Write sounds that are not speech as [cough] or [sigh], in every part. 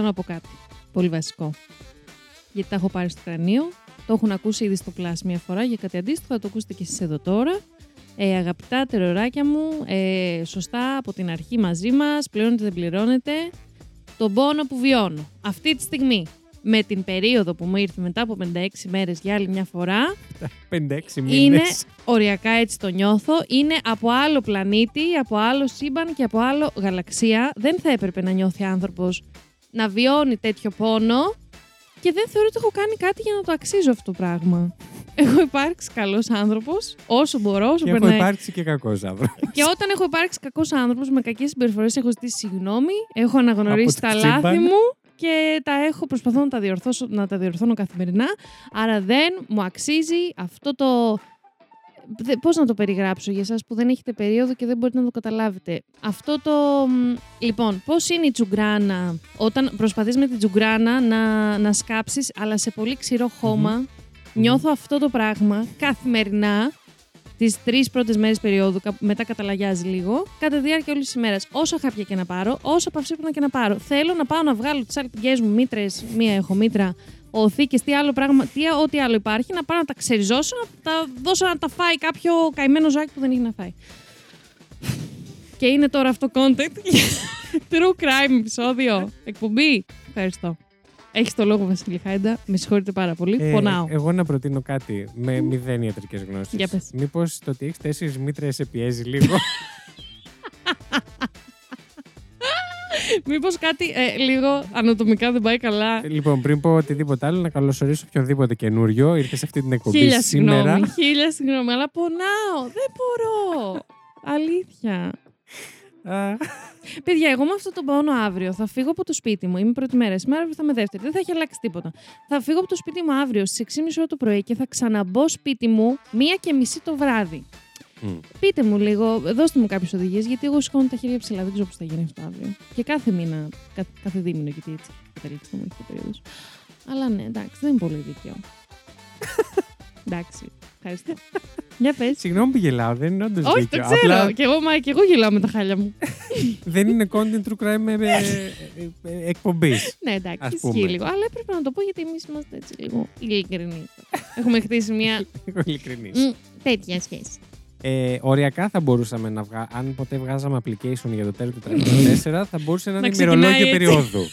θέλω να πω κάτι. Πολύ βασικό. Γιατί τα έχω πάρει στο κρανίο. Το έχουν ακούσει ήδη στο Plus μία φορά για κάτι αντίστοιχο. Θα το ακούσετε και εσείς εδώ τώρα. Ε, αγαπητά τεροράκια μου, ε, σωστά από την αρχή μαζί μας, πληρώνετε δεν πληρώνετε, τον πόνο που βιώνω. Αυτή τη στιγμή, με την περίοδο που μου ήρθε μετά από 56 μέρες για άλλη μια φορά, [laughs] 56 μήνες. είναι οριακά έτσι το νιώθω. Είναι από άλλο πλανήτη, από άλλο σύμπαν και από άλλο γαλαξία. Δεν θα έπρεπε να νιώθει άνθρωπος να βιώνει τέτοιο πόνο και δεν θεωρώ ότι έχω κάνει κάτι για να το αξίζω αυτό το πράγμα. [laughs] Έχω υπάρξει καλός άνθρωπος όσο μπορώ, όσο Και έχω περνάει. υπάρξει και κακός άνθρωπος. Και όταν έχω υπάρξει κακός άνθρωπος με κακές συμπεριφορές, έχω ζητήσει συγγνώμη, έχω αναγνωρίσει Από τα το λάθη σύμπαν. μου και τα έχω προσπαθώ να τα, διορθώσω, να τα διορθώνω καθημερινά. Άρα δεν μου αξίζει αυτό το. Δε- Πώς να το περιγράψω για εσάς που δεν έχετε περίοδο και δεν μπορείτε να το καταλάβετε. Αυτό το... μ, Λοιπόν, πώς είναι η τσουγκράνα όταν προσπαθείς με την τσουγκράνα να, να σκάψεις αλλά σε πολύ ξηρό χώμα. Νιώθω αυτό το πράγμα καθημερινά τις τρεις πρώτες μέρες περίοδου, κα- μετά καταλαγιάζει λίγο, κατά τη διάρκεια όλης της ημέρας. Όσα χάπια και να πάρω, όσα παυσίπνα και να πάρω. Θέλω να πάω να βγάλω τις αλπικέ μου μήτρες, μία έχω μήτρα, οθήκε, τι άλλο πράγμα, τι, ό,τι άλλο υπάρχει, να πάω να τα ξεριζώσω, να τα δώσω να τα φάει κάποιο καημένο ζωάκι που δεν έχει να φάει. Και είναι τώρα αυτό content για [laughs] true crime επεισόδιο. Εκπομπή. Ευχαριστώ. Έχεις το λόγο, Βασίλη Χάιντα. Με συγχωρείτε πάρα πολύ. Ε, Πονάω. Εγώ να προτείνω κάτι με μηδέν ιατρικές γνώσεις. Για πες. Μήπως το ότι έχεις τέσσερις μήτρες σε πιέζει λίγο. [laughs] Μήπως κάτι ε, λίγο ανατομικά δεν πάει καλά. λοιπόν, πριν πω οτιδήποτε άλλο, να καλωσορίσω οποιονδήποτε καινούριο ήρθε σε αυτή την εκπομπή Χίλια σήμερα. συγγνώμη, χίλια συγγνώμη, αλλά πονάω. Δεν μπορώ. Αλήθεια. Α, Παιδιά, εγώ με αυτό το πόνο αύριο θα φύγω από το σπίτι μου. Είμαι πρώτη μέρα. Σήμερα αύριο θα είμαι δεύτερη. Δεν θα έχει αλλάξει τίποτα. Θα φύγω από το σπίτι μου αύριο στις 6.30 ώρα το πρωί και θα ξαναμπω σπίτι μου μία και μισή το βράδυ. Μ. Πείτε μου λίγο, δώστε μου κάποιες οδηγίες, γιατί εγώ σηκώνω τα χέρια ψηλά. Δεν ξέρω πώς θα γίνει αυτό αύριο. Και κάθε μήνα, κάθε, κάθε δίμηνο, γιατί έτσι καταλήξει να μου έχει περίοδο. Αλλά ναι, εντάξει, δεν είναι πολύ δίκαιο. [laughs] εντάξει, ευχαριστώ. Για πες. Συγγνώμη που γελάω, δεν είναι όντως Όχι, δίκαιο. το ξέρω. Απλά Και εγώ, μα, και εγώ γελάω με τα χάλια μου. [laughs] δεν είναι content true crime ε, ε, ε, εκπομπής. ναι, εντάξει, Ας ισχύει πούμε. λίγο. Αλλά έπρεπε να το πω γιατί εμείς είμαστε έτσι λίγο ειλικρινεί. Έχουμε χτίσει μια [laughs] Εγώ ειλικρινή. μ, τέτοια σχέση. Ε, οριακά θα μπορούσαμε να βγάλουμε. Αν ποτέ βγάζαμε application για το τέλος του 34, [laughs] θα μπορούσε να Να είναι ξεκινάει ημερολόγιο έτσι. περίοδου.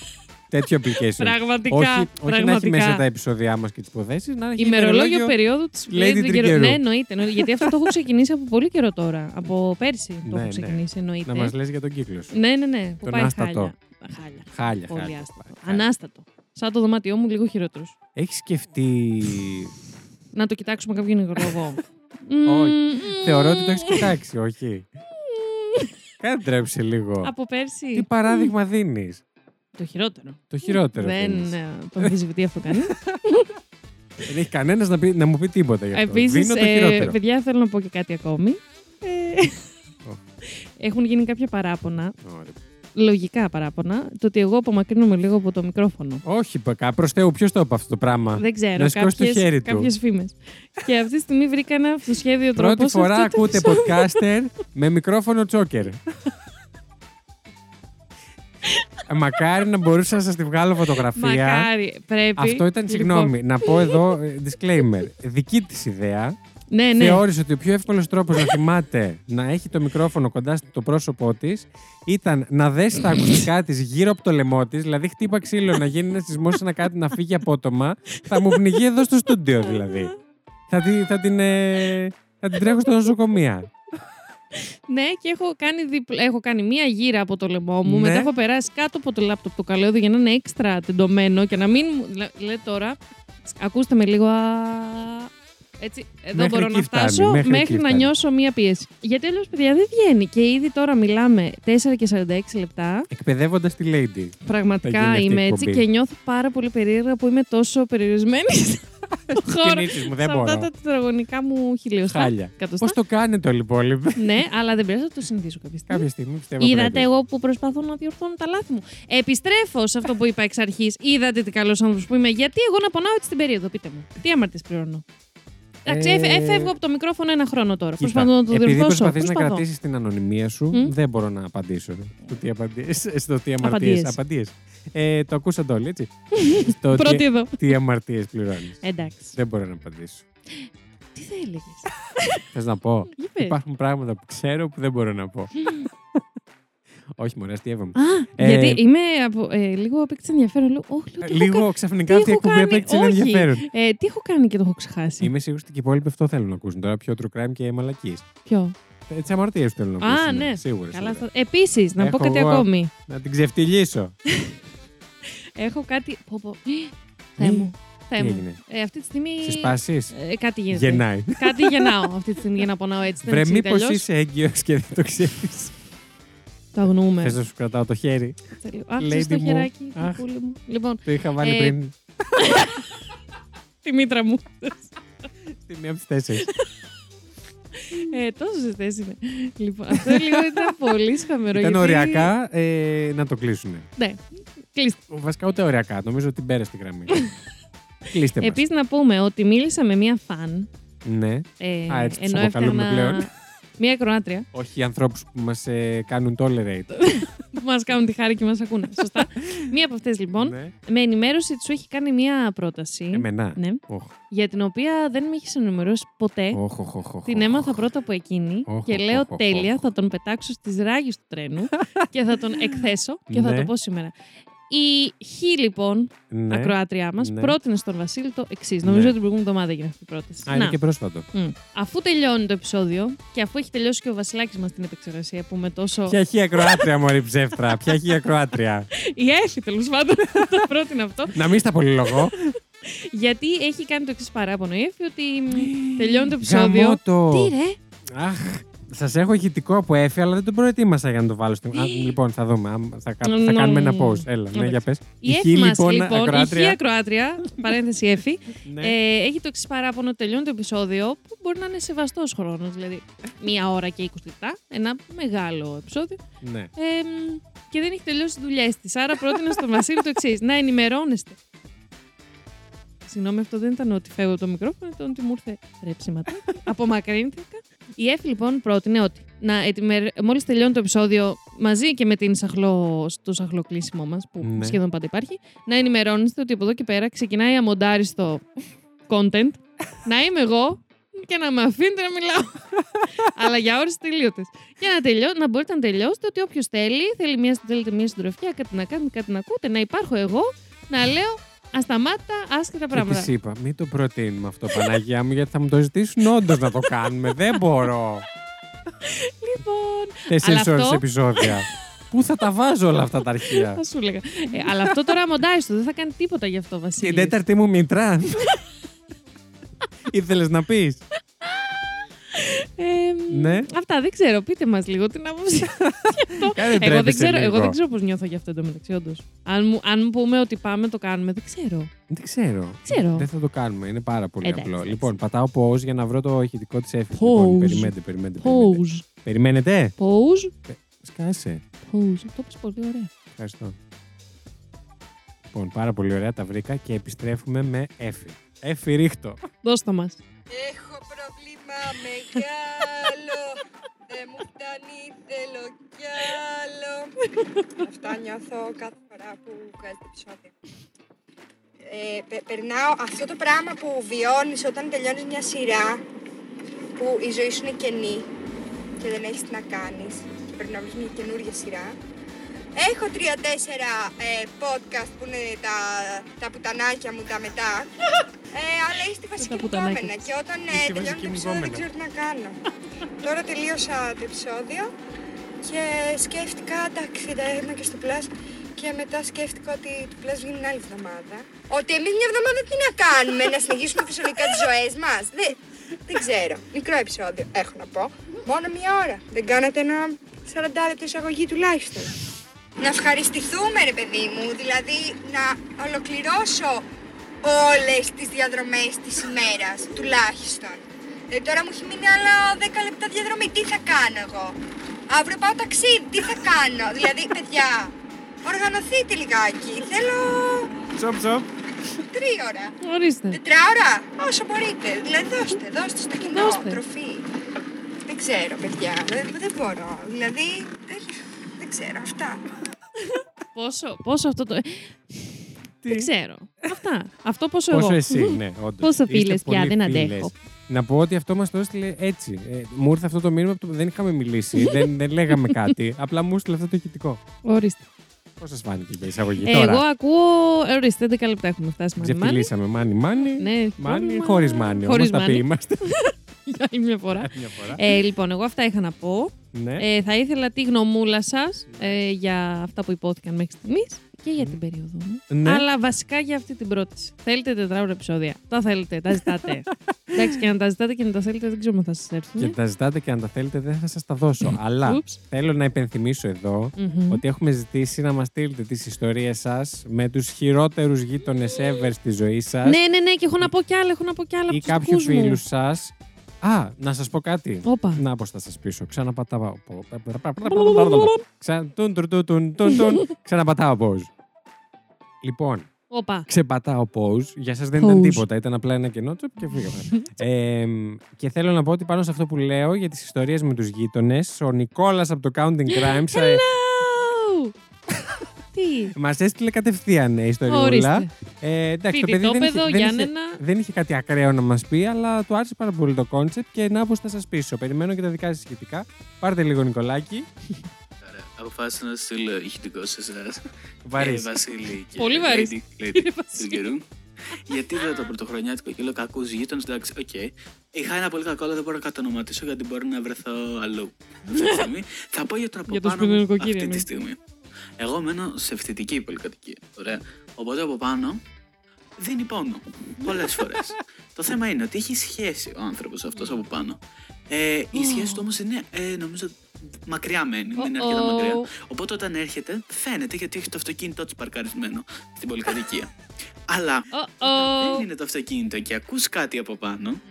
Τέτοιο application. Πραγματικά. όχι, όχι να έχει πραγματικά. μέσα τα επεισόδια μας και τις υποθέσει, να έχει Ημερολόγιο περίοδου της Lady Lady Triggerou. Ναι, εννοείται, εννοείται. Γιατί αυτό το έχω ξεκινήσει από πολύ καιρό τώρα. Από πέρσι το Ναι, έχω ναι. ξεκινήσει, εννοείται. Να μας λες για τον κύκλο σου. Ναι, ναι, ναι. Που Τον πάει άστατο. χάλια. Χάλια. Χάλια, Πολύ χάλια. άστατο. Χάλια. Ανάστατο. Σαν το δωμάτιό μου, λίγο χειρότερος. Έχεις σκεφτεί. Να το κοιτάξουμε κάποιον υγρολόγο. Όχι. Μμμ. Θεωρώ ότι το έχεις κοιτάξει, όχι. Κάτι τρέψε λίγο. Από πέρσι. Τι παράδειγμα δίνεις; Το χειρότερο. Το χειρότερο. Δεν δίνεις. ε, το αμφισβητεί αυτό κανεί. Δεν έχει κανένας να, πει- να μου πει τίποτα γι' αυτό. Επίσης, Δίνω το χειρότερο. παιδιά, θέλω να πω και κάτι ακόμη. Ε, Έχουν γίνει κάποια παράπονα, Ωραία. Λογικά παράπονα, το ότι εγώ απομακρύνομαι λίγο από το μικρόφωνο. Όχι, πα- προς Θεού, ποιος το είπε αυτό το πράγμα; Δεν ξέρω, Να σηκώσει το κάποιες, χέρι του. κάποιες φήμες. και αυτή τη στιγμή βρήκα ένα αυτοσχέδιο τρόπο. Πρώτη σε φορά [laughs] αυτό το ακούτε επεισόδιο. podcaster με μικρόφωνο τσόκερ. Ε, Μακάρι να μπορούσα να σας τη βγάλω φωτογραφία. Μακάρι, πρέπει. Αυτό ήταν, Λοιπόν, συγγνώμη, να πω εδώ ε, disclaimer. Δική της ιδέα. Ναι, ναι. Θεώρησε ότι ο πιο εύκολος τρόπος να θυμάται να έχει το μικρόφωνο κοντά στο πρόσωπό της ήταν να δέσει τα ακουστικά της γύρω από το λαιμό της. Δηλαδή, χτύπα ξύλο να γίνει ένας σεισμός να κάτι να φύγει απότομα. Θα μου πνιγεί εδώ στο στούντιο δηλαδή. Θα, τη- θα την, ε, θα την τρέχω στο νοσοκομεία. Ναι, και έχω κάνει, διπλ- έχω κάνει μία γύρα από το λαιμό μου. Ναι. Μετά έχω περάσει κάτω από το λάπτοπ το καλώδιο για να είναι έξτρα τεντωμένο και να μην μου. λέ- Λέει τώρα, ακούστε με λίγο. Α, έτσι, εδώ Μέχρι μπορώ εκεί να φτάνει, φτάσω μέχρι μέχρι, εκεί να φτάνει. νιώσω μία πίεση. Γιατί αλλιώς, παιδιά, δεν βγαίνει. Και ήδη τώρα μιλάμε 4 και 46 λεπτά. Εκπαιδεύοντας τη Lady. Θα γίνει Πραγματικά αυτή η είμαι έτσι εκπομπή. και νιώθω πάρα πολύ περίεργα που είμαι τόσο περιορισμένη στον χώρο. Κινήσεις μου, Σε δεν αυτά μπορώ. τα τετραγωνικά μου χιλιοστά. Χάλια. Εκατοστά. Πώς το κάνετε όλοι οι υπόλοιποι. ναι, αλλά δεν πειράζει, θα το συνηθίσω κάποια στιγμή. Κάποια στιγμή πιστεύω. Είδατε πρέπει. εγώ που προσπαθώ να διορθώνω τα λάθη μου. Επιστρέφω σε αυτό που είπα εξ αρχής. Είδατε τι καλός άνθρωπος που είμαι. Γιατί εγώ να πονάω έτσι την περίοδο, πείτε μου. Τι αμαρτίες πληρώνω. Εντάξει, Ε, έφε- έφευγω από το μικρόφωνο ένα χρόνο τώρα. Κοίτα, Προσπαθώ να το επειδή διορθώσω. προσπαθείς να Προσπαθώ. κρατήσεις την ανωνυμία σου, Μμ. δεν μπορώ να απαντήσω. Στο τι, απαντήσεις, στο τι αμαρτίες. Απαντίες. Απαντίες. Ε, το ακούσατε όλοι, έτσι. [laughs] στο Πρώτη τι, εδώ. τι αμαρτίες πληρώνεις. Εντάξει. δεν μπορώ να απαντήσω. Τι θα έλεγε. Θες να πω; Για πες. Υπάρχουν πράγματα που ξέρω που δεν μπορώ να πω. [laughs] Όχι, μωρέ, αστείευαμε. Α, Ε, γιατί είμαι από, ε, λίγο απέκτησε ενδιαφέρον. Λέω, όχι, λέω, τι έχω Λίγο ξαφνικά τι αυτή η έχω εκπομπή κάνει, απέκτησε όχι. ενδιαφέρον. Ε, τι έχω κάνει και το έχω ξεχάσει. Είμαι σίγουρη ότι και οι υπόλοιποι αυτό θέλουν να ακούσουν. Τώρα πιο true crime και μαλακίες. Ποιο; Τις αμαρτίες θέλουν να Α, ακούσουν. ναι. Σίγουρα. Καλά. σίγουρα. Επίσης, να πω Έχω κάτι εγώ- ακόμη. Να την ξεφτυλίσω. [laughs] Έχω κάτι. Πω, πω. Θεέ μου. Θεέ Τι μου. έγινε; Ε, αυτή τη στιγμή. Συσπάσει. Ε, κάτι γίνεται. Γεννάει. Κάτι γεννάω αυτή τη στιγμή για να πονάω έτσι. δεν Βρε, εξηγείται μήπως αλλιώς. είσαι έγκυος και δεν το ξέρεις. Το αγνοούμε. Θες να σου κρατάω το χέρι; Κάτσε λίγο. Αχ, Lady ξέρεις το μου. χεράκι, Αχ. πουλί μου. Λοιπόν, Το είχα βάλει Ε, πριν [laughs] τη μήτρα μου. στη μία από τις τέσσερις. ε, τόσο ζεστές είναι. Λοιπόν, αυτό λίγο ήταν πολύ σχαμερό. Ήταν γιατί- οριακά ε, να το κλείσουν. Ναι, κλείστε. Βασικά ούτε οριακά. Νομίζω ότι πέρασε τη γραμμή. [laughs] Κλείστε μας. Επίσης, να πούμε ότι μίλησα με μία φαν. Ναι. Ε, Α, έτσι τους ενώ αποκαλούμε έφτιαχνα πλέον. Μία κρονάτρια Όχι οι ανθρώπους που μας ε, κάνουν tolerate. που [laughs] μας κάνουν τη χάρη και μας ακούνε. Σωστά. [laughs] μία από αυτές λοιπόν ναι. με ενημέρωση ότι σου έχει κάνει μία πρόταση. Εμένα. Ναι, Οχ, για την οποία δεν με έχεις ενημερώσει ποτέ. οχ, οχ, οχ, οχ, Την οχ. έμαθα πρώτα από εκείνη Οχ, και οχ, λέω οχ, οχ, τέλεια, οχ. θα τον πετάξω στις ράγες του τρένου [laughs] και θα τον εκθέσω και θα Ναι. το πω σήμερα. Η Χ λοιπόν, Ναι. ακροάτριά μας, Ναι. πρότεινε στον Βασίλη το εξής. Ναι. Νομίζω ότι την προηγούμενη εβδομάδα έγινε αυτή η πρόταση. Α, είναι Να, και πρόσφατο. μ, αφού τελειώνει το επεισόδιο και αφού έχει τελειώσει και ο Βασιλάκης μας την επεξεργασία που με τόσο... Ποια έχει ακροάτρια, Μωρή ψεύτρα. Ποια έχει ακροάτρια. Η Έφη τέλος πάντων [laughs] το πρότεινε αυτό. Να μην στα πολυλογώ. γιατί έχει κάνει το εξής παράπονο η Έφη ότι μ, τελειώνει το επεισόδιο. Γαμώ το. Τι ρε, Αχ, σας έχω ηχητικό από έφη, αλλά δεν το προετοίμασα για να το βάλω στην. Α, λοιπόν, θα δούμε. Άμ, Θα, κα- θα Νο. κάνουμε ένα post. Έλα, ναι, Εντάξει. για πες. η Έφη μας λοιπόν, η Χ ακροάτρια, παρένθεση Έφη, Ναι. Ε, έχει το εξή παράπονο, τελειώνει το επεισόδιο που μπορεί να είναι σεβαστός χρόνος, δηλαδή μία ώρα και 20 λεπτά. Ένα μεγάλο επεισόδιο. ναι. Ε, μ, και δεν έχει τελειώσει τι δουλειέ της. Άρα πρότεινα στον Βασίλη το εξής: Να ενημερώνεστε. Συγγνώμη, αυτό δεν ήταν ότι φεύγω από το μικρόφωνο, ήταν ότι μου ήρθε ρέψιματάκι. Απομακρύνθηκα. Η Εφη λοιπόν πρότεινε ότι να ετοιμερ... μόλις τελειώνει το επεισόδιο μαζί και με την σαχλό... το σαχλοκλείσιμό μας που Ναι. σχεδόν πάντα υπάρχει να ενημερώνεστε ότι από εδώ και πέρα ξεκινάει αμοντάριστο content [laughs] να είμαι εγώ και να με αφήνετε να μιλάω. [laughs] Αλλά για ώρες τελείωτες. Για να, τελειώ... να μπορείτε να τελειώσετε ότι όποιος θέλει, θέλει μια, θέλετε μια συντροφιά, κάτι να κάνετε, κάτι να ακούτε, να υπάρχω εγώ, να λέω ασταμάτητα άσχετα Και πράγματα. της είπα, μην το προτείνουμε αυτό, Παναγία μου, γιατί θα μου το ζητήσουν όντως να το κάνουμε. δεν μπορώ. Λοιπόν, Τέσσερις αυτό- ώρες επεισόδια. Πού θα τα βάζω όλα αυτά τα αρχεία; θα σου έλεγα. Ε, αλλά αυτό τώρα μοντάριστο, δεν θα κάνει τίποτα γι' αυτό, Βασίλη. Την τέταρτη μου μητρά. [laughs] Ήθελες να πεις; Ε, Ναι. Αυτά δεν ξέρω. Πείτε μας λίγο την άποψη. γι' αυτό. Κάνε εγώ, δεν τρέπεσαι ξέρω, λίγο. εγώ δεν ξέρω πώς νιώθω γι' αυτό εντωμεταξύ, όντως. Αν, μου- αν πούμε ότι πάμε, το κάνουμε, δεν ξέρω. Δεν ξέρω. Ξέρω. Δεν θα το κάνουμε. Είναι πάρα πολύ Εντάξει, απλό. εντάξει. Λοιπόν, πατάω pause για να βρω το ηχητικό της έφη. Pause. Λοιπόν, περιμένετε, περιμένετε. περιμένετε. Pause. Περιμένετε. Pause. Σκάσε. Pause. Το είπες πολύ ωραία. Ευχαριστώ. Λοιπόν, πάρα πολύ ωραία τα βρήκα και επιστρέφουμε με έφη. Έφη ρίχτο. Δώσ' το μας. Έχω πρόβλημα μεγάλο. Δεν μου φτάνει, θέλω κι άλλο. Αυτά νιώθω κάθε φορά που βγάζει το επεισόδιο. Ε, πε- περνάω αυτό το πράγμα που βιώνεις όταν τελειώνεις μια σειρά που η ζωή σου είναι κενή και δεν έχεις τι να κάνεις και πρέπει να βρεις μια καινούργια σειρά. Έχω τρία-τέσσερα ε, podcast που είναι τα, τα πουτανάκια μου τα μετά. Ε, αλλά έχει τη βασική Τα μου πουτανάκια κόμενα. της. Και όταν ε, Έχει τη τελειώνει βασική το μου επεισόδιο δεν κόμενα. ξέρω τι να κάνω. Τώρα τελείωσα το επεισόδιο και σκέφτηκα, εντάξει, τα έχουμε και στο Plus. Και μετά σκέφτηκα ότι το Plus βγαίνει την άλλη εβδομάδα. Ότι εμείς μια εβδομάδα τι να κάνουμε, να συνεχίσουμε φυσιολογικά τις ζωές μας. Δεν, δεν ξέρω. Μικρό επεισόδιο έχω να πω. Μόνο μία ώρα. Δεν κάνατε ένα 40 λεπτό εισαγωγή τουλάχιστον. Να ευχαριστηθούμε ρε παιδί μου, δηλαδή να ολοκληρώσω όλες τις διαδρομές της ημέρας, τουλάχιστον. Δηλαδή τώρα μου έχει μείνει άλλα 10 λεπτά διαδρομή, τι θα κάνω εγώ; Αύριο πάω ταξίδι, τι θα κάνω; δηλαδή, παιδιά, οργανωθείτε λιγάκι. Θέλω... Τσοπ, τσοπ. τρίωρα. Ορίστε. Τετράωρα; Όσο μπορείτε. Δηλαδή δώστε, δώστε στο κοινό Δώστε. τροφή. Δεν ξέρω, παιδιά. Δεν, δεν μπορώ. Δηλαδή. Δεν, δεν ξέρω. Αυτά. Πόσο, πόσο αυτό το. Τι; Δεν ξέρω. Αυτά. Αυτό πόσο, Πόσο εγώ. εσύ, ναι, όντως. Πόσο Είστε φίλες πια, πολύ δεν φίλες. αντέχω. Να πω ότι αυτό μας το έστειλε έτσι. Ε, μου ήρθε αυτό το μήνυμα που δεν είχαμε μιλήσει, [laughs] δεν, δεν λέγαμε κάτι. Απλά μου έστειλε αυτό το ηχητικό. Ορίστε. Πώς σας φάνηκε η εισαγωγή Ε, τώρα; Εγώ ακούω. ε, Ορίστε, 11 λεπτά έχουμε φτάσει μαζί. Ξεφτυλίσαμε μάνι μάνι. Ναι, Μάνι χωρίς μάνι. Όμως Χωρίς τα πει μάνι. είμαστε. [laughs] [laughs] Για άλλη μια φορά. Μια φορά. Ε, λοιπόν, εγώ αυτά είχα να πω. Ναι. Ε, θα ήθελα τη γνωμούλα σας ε, για αυτά που υπόθηκαν μέχρι στιγμής και για την περίοδο μου. Ναι. Αλλά βασικά για αυτή την πρόταση. Θέλετε τετράωρα επεισόδια. Τα θέλετε, τα ζητάτε. [laughs] Εντάξει, και να τα ζητάτε και να τα θέλετε, δεν ξέρω αν θα σας έρθουν. Και τα ζητάτε και αν τα θέλετε δεν θα σας τα δώσω. Αλλά Ούψ. θέλω να υπενθυμίσω εδώ Μμμ. ότι έχουμε ζητήσει να μας στείλετε τις ιστορίες σας με τους χειρότερους γείτονες ever στη ζωή σας. Ναι, ναι, ναι, και έχω να πω κι άλλα, έχω να πω κι άλλα. ή από τους κάποιους δικούς μου. φίλους σας. Α, να σας πω κάτι. Όπα. Να πώ θα σας πείσω. Ξαναπατάω. Ξα- τουν, τουν, τουν, τουν, τουν, τουν. Ξαναπατάω pause. Λοιπόν, Όπα. ξεπατάω pause. Για σας δεν ήταν Pause. τίποτα. Ήταν απλά ένα κενό τσοπ και φύγαμε. [laughs] ε, και θέλω να πω ότι πάνω σε αυτό που λέω για τις ιστορίες με τους γείτονες, ο Νικόλας από το Counting Crimes ε, Hello! Τι; μας έστειλε κατευθείαν ε, ιστοριούλα. Ορίστε. Ε, εντάξει, το παιδί δεν Φοιτητόπαιδο, είχε, δεν, είχε, Γιάννενα. δεν είχε κάτι ακραίο να μας πει, αλλά του άρεσε πάρα πολύ το concept και να πώς θα σας πείσω. Περιμένω και τα δικά σας σχετικά. Πάρτε λίγο Νικολάκη. Ωραία. Αποφάσισα να στείλω ηχητικό σε εσάς. Βαρύς. Βασίλη και Πολύ βαρύς. Lady- Lady [laughs] Κύριε του Βασίλη. καιρού. Γιατί είδα το πρωτοχρονιάτικο και λέω κακούς γείτονες. Εντάξει, οκ. Είχα ένα πολύ κακό, αλλά δεν μπορώ να κατονοματίσω γιατί μπορεί να βρεθώ αλλού. Αυτή τη [laughs] στιγμή. Θα πω για τον από Για το πάνω μου σπινελικοκύριο, αυτή ναι. τη στιγμή. Εγώ μένω σε φοιτητική πολυκατοικία. Ωραία. Οπότε από πάνω δίνει πόνο. Πολλές φορές. το θέμα είναι ότι έχει σχέση ο άνθρωπος αυτός από πάνω. Ε, η σχέση του όμως είναι, ε, νομίζω, μακριά μένει. Δεν είναι αρκετά Oh-oh. μακριά. Οπότε όταν έρχεται, φαίνεται γιατί έχει το αυτοκίνητό του παρκαρισμένο στην πολυκατοικία. Αλλά όταν Oh-oh. δεν είναι το αυτοκίνητο και ακούς κάτι από πάνω,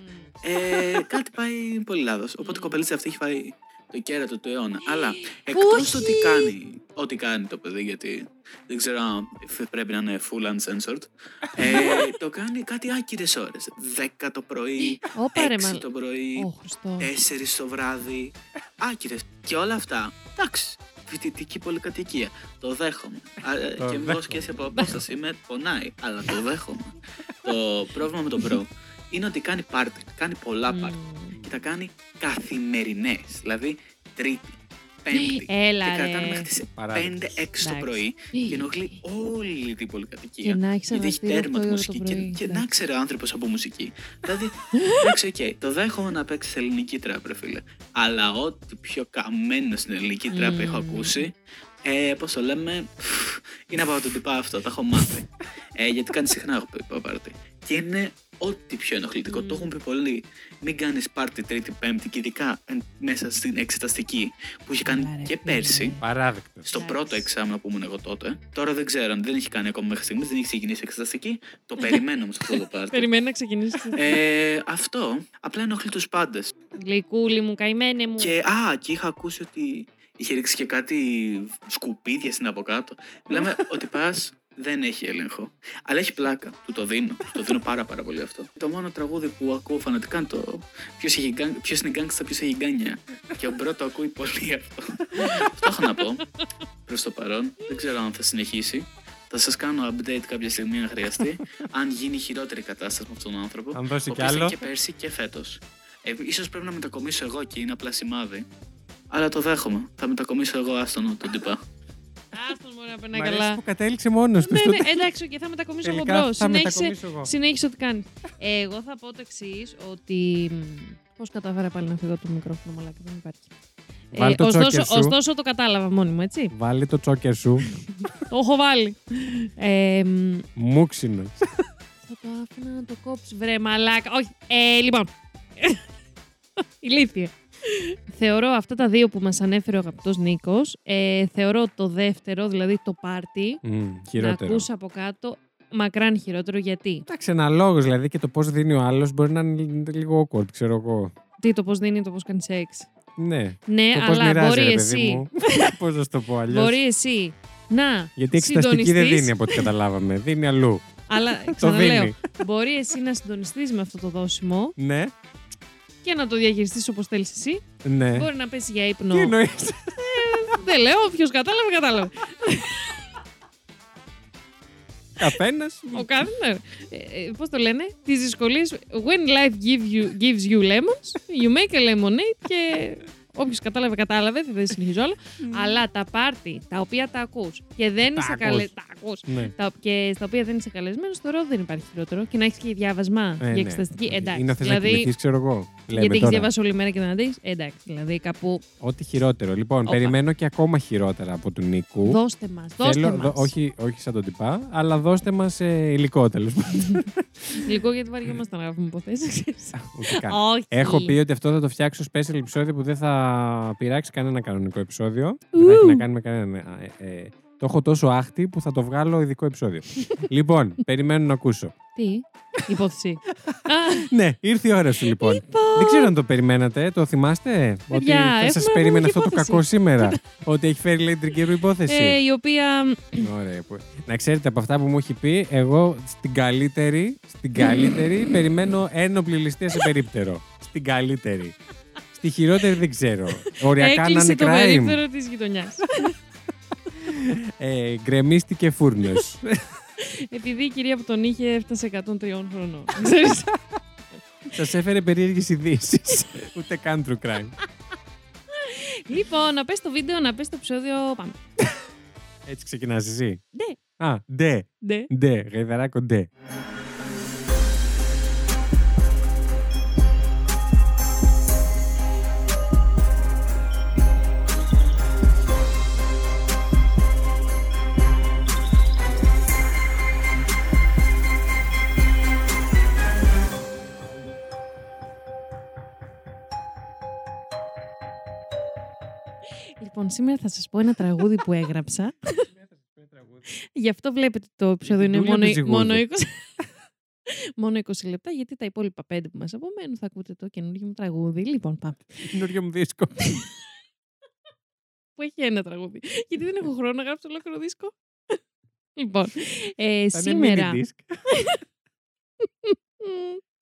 ε, κάτι πάει πολύ λάθος. Οπότε η κοπελίτσα αυτή έχει φάει το κέρατο του αιώνα. Αλλά εκτός Όχι. το ότι κάνει, ό,τι κάνει το παιδί, γιατί δεν ξέρω αν πρέπει να είναι full uncensored, ε, [laughs] το κάνει κάτι άκυρες ώρες. 10 το πρωί, Όπα ρε 6 μα. το πρωί, Ω Χριστό. 4 το βράδυ. Άκυρες. Και όλα αυτά, εντάξει, φοιτητική πολυκατοικία. Το δέχομαι. Α, ε, Το και εγώ δέχομαι. σχέση από απόσταση με πονάει, αλλά το δέχομαι. [laughs] το πρόβλημα με τον bro είναι ότι κάνει πάρτι. Κάνει πολλά πάρτι. Μμμ. Και τα κάνει καθημερινές. Δηλαδή, τρίτη, πέμπτη. [gasps] Έλα, και ρε. κρατάνε μέχρι τις Απαράδεκτος. 5-6 το Εντάξει. πρωί και ενοχλεί όλη την πολυκατοικία. Και να έχεις Γιατί έχει αναστείλει τέρμα 8 τη η ώρα μουσική το και, πρωί. και να Εντάξει. ξέρει ο άνθρωπος από μουσική. δηλαδή, [laughs] εντάξει, οκ, το δέχομαι να παίξει ελληνική τράπ, ρε φίλε. Αλλά ό,τι πιο καμένο στην ελληνική τράπ έχω Μμμ. ακούσει, ε, πώς το λέμε, φφ, είναι από τον τυπά αυτό, τα έχω μάθει. ε, γιατί κάνει συχνά έχω πει πάρτι. Και είναι ό,τι πιο ενοχλητικό. Το έχουν πει πολλοί. Μην κάνεις πάρτι Τρίτη, Πέμπτη και ειδικά εν- μέσα στην εξεταστική που είχε κάνει Καλά, ρε, και φίλε. πέρσι. Παράδεκτο. Στο Εντάξει. πρώτο εξάμεινο που ήμουν εγώ τότε. Τώρα δεν ξέρω αν δεν έχει κάνει ακόμα μέχρι στιγμής, δεν έχει ξεκινήσει η εξεταστική. Το [laughs] περιμένω όμως αυτό το πάρτι. Περιμένει να ξεκινήσει. ε, αυτό απλά ενοχλεί τους πάντες. Γλυκούλη μου, καημένε μου. Και, α, και είχα ακούσει ότι είχε ρίξει και κάτι σκουπίδια στην από κάτω. Λέμε [laughs] ότι πας δεν έχει έλεγχο. Αλλά έχει πλάκα. Του το δίνω. Του το δίνω πάρα πάρα πολύ αυτό. Το μόνο τραγούδι που ακούω φανατικά είναι το ποιος ποιος είναι γκάγκστα, ποιος έχει γκάνια. Και ο Μπρό το ακούει πολύ αυτό. αυτό έχω να πω προς το παρόν. Δεν ξέρω αν θα συνεχίσει. Θα σας κάνω update κάποια στιγμή αν χρειαστεί. αν γίνει χειρότερη κατάσταση με αυτόν τον άνθρωπο. Αν δώσει ο κι οποίος ήταν άλλο. Και πέρσι και φέτος. Ε, ίσως πρέπει να μετακομίσω εγώ και είναι απλά σημάδι. Αλλά το δέχομαι. Θα μετακομίσω εγώ άστονο τον τυπά. Άστον μου να Μ' περνάει αρέσει καλά. που κατέληξε μόνος του. Ναι, ναι, εντάξει, και θα μετακομίσω εγώ Τελικά μπρος. θα Συνέχισε, μετακομίσω εγώ. συνέχισε ό,τι κάνει. Εγώ θα πω το εξής, ότι. Πώς κατάφερα πάλι να φύγω από το μικρόφωνο, μαλάκα, δεν υπάρχει. Βάλ το ωστόσο, τσόκερ σου. ωστόσο το κατάλαβα μόνη μου, έτσι. Βάλει το τσόκερ σου. το [laughs] έχω βάλει. Ε, μ, Μούξινο. θα το άφηνα να το κόψει, βρε μαλάκα. Όχι, ε, λοιπόν. [laughs] Ηλίθεια. Θεωρώ αυτά τα δύο που μας ανέφερε ο αγαπητός Νίκος, ε, θεωρώ το δεύτερο, δηλαδή το πάρτι, Μμ, να Χειρότερο. ακούς από κάτω, μακράν χειρότερο, γιατί; Εντάξει, ένα λόγο δηλαδή και το πώς δίνει ο άλλος μπορεί να είναι λίγο awkward, ξέρω εγώ. Τι, το πώς δίνει, το πώς κάνει σεξ; Ναι. Ναι, το πώς αλλά μοιράζει, μπορεί ρε εσύ, παιδί μου. [laughs] πώς να σου το πω αλλιώς. μπορεί εσύ να Γιατί εξεταστική δεν συντονιστείς. δίνει από ό,τι καταλάβαμε. Δίνει αλλού. Αλλά Το ξαναλέω, δίνει. μπορεί εσύ να συντονιστείς με αυτό το δόσιμο Ναι, και να το διαχειριστείς όπως θέλεις εσύ. ναι. Μπορεί να πέσει για ύπνο. Τι εννοείς; Δεν λέω, όποιος κατάλαβε, κατάλαβε. Καθένα. Ο κάθε. Ναι. Ε, Πώς το λένε, τις δυσκολίες. When life give you, gives you lemons, you make a lemonade και. Όποιος κατάλαβε, κατάλαβε, δεν συνεχίζω άλλο. Αλλά τα πάρτι τα οποία τα ακούς και δεν Τα είσαι ακούς. καλεσμένο. Τα ακούς. Ναι. Τα, και στα οποία δεν είσαι καλεσμένος, θεωρώ ότι δεν υπάρχει χειρότερο. Και να έχεις και διάβασμα Ε, για ναι. εξεταστική. Εντάξει. Είναι θες να δηλαδή, κοιμηθείς, ξέρω εγώ. Λέμε γιατί έχεις τώρα. διαβάσει όλη μέρα και δεν αντέχει. Εντάξει. Δηλαδή κάπου. Ό,τι χειρότερο. Λοιπόν, Όπα. περιμένω και ακόμα χειρότερα από του Νίκου. Δώστε μας. Δώστε Θέλω- μας. δω- όχι, όχι σαν τον τυπά, αλλά δώστε μας ε, υλικό τέλος πάντων. [laughs] Λίγο γιατί βαριόμαστε να γράφουμε υποθέσεις. Ούτε καν. Όχι. Έχω πει ότι αυτό θα το φτιάξω special επεισόδιο που δεν θα πειράξει κανένα κανονικό επεισόδιο. Δεν θα έχει Ου. να κάνει με κανένα. ε, ε, το έχω τόσο άχτη που θα το βγάλω ειδικό επεισόδιο. [laughs] λοιπόν, περιμένω να ακούσω. Τι; Υπόθεση. Α, [laughs] ναι, ήρθε η ώρα σου λοιπόν. Δεν ξέρω αν το περιμένατε, το θυμάστε; ότι Παιδιά, θα σας έχουμε περίμενε μόνο αυτό το υπόθεση. κακό σήμερα. [laughs] ότι έχει φέρει λέει τρικύρου υπόθεση. ε, η οποία. Ωραία. που- Να ξέρετε από αυτά που μου έχει πει, εγώ στην καλύτερη, στην καλύτερη περιμένω ένοπλη ληστεία σε περίπτερο. Στην καλύτερη. Στη χειρότερη δεν ξέρω. Οριακά να Έκλεισε είναι το crime. περίπτερο της γειτονιάς. Ε, γκρεμίστηκε φούρνος. Επειδή η κυρία που τον είχε έφτασε 103 χρονών. Ξέρεις. Σας έφερε περίεργες ειδήσεις. Ούτε καν true crime. λοιπόν, να πες το βίντεο, να πες το επεισόδιο. Πάμε. Έτσι ξεκινάς εσύ; Ναι. Α, ντε, Ναι. ντε, γαϊδαράκο ντε. Λοιπόν, σήμερα θα σας πω ένα τραγούδι που έγραψα. [laughs] Γι' αυτό βλέπετε το επεισόδιο είναι Δούλευε μόνο, ζυγούδι. μόνο 20. [laughs] Μόνο 20 λεπτά, γιατί τα υπόλοιπα 5 που μας απομένουν θα ακούτε το καινούργιο μου τραγούδι. Λοιπόν, πάμε. Καινούριο μου δίσκο. [laughs] Που έχει ένα τραγούδι. Γιατί δεν έχω χρόνο να γράψω ολόκληρο δίσκο. λοιπόν, ε, Θα είναι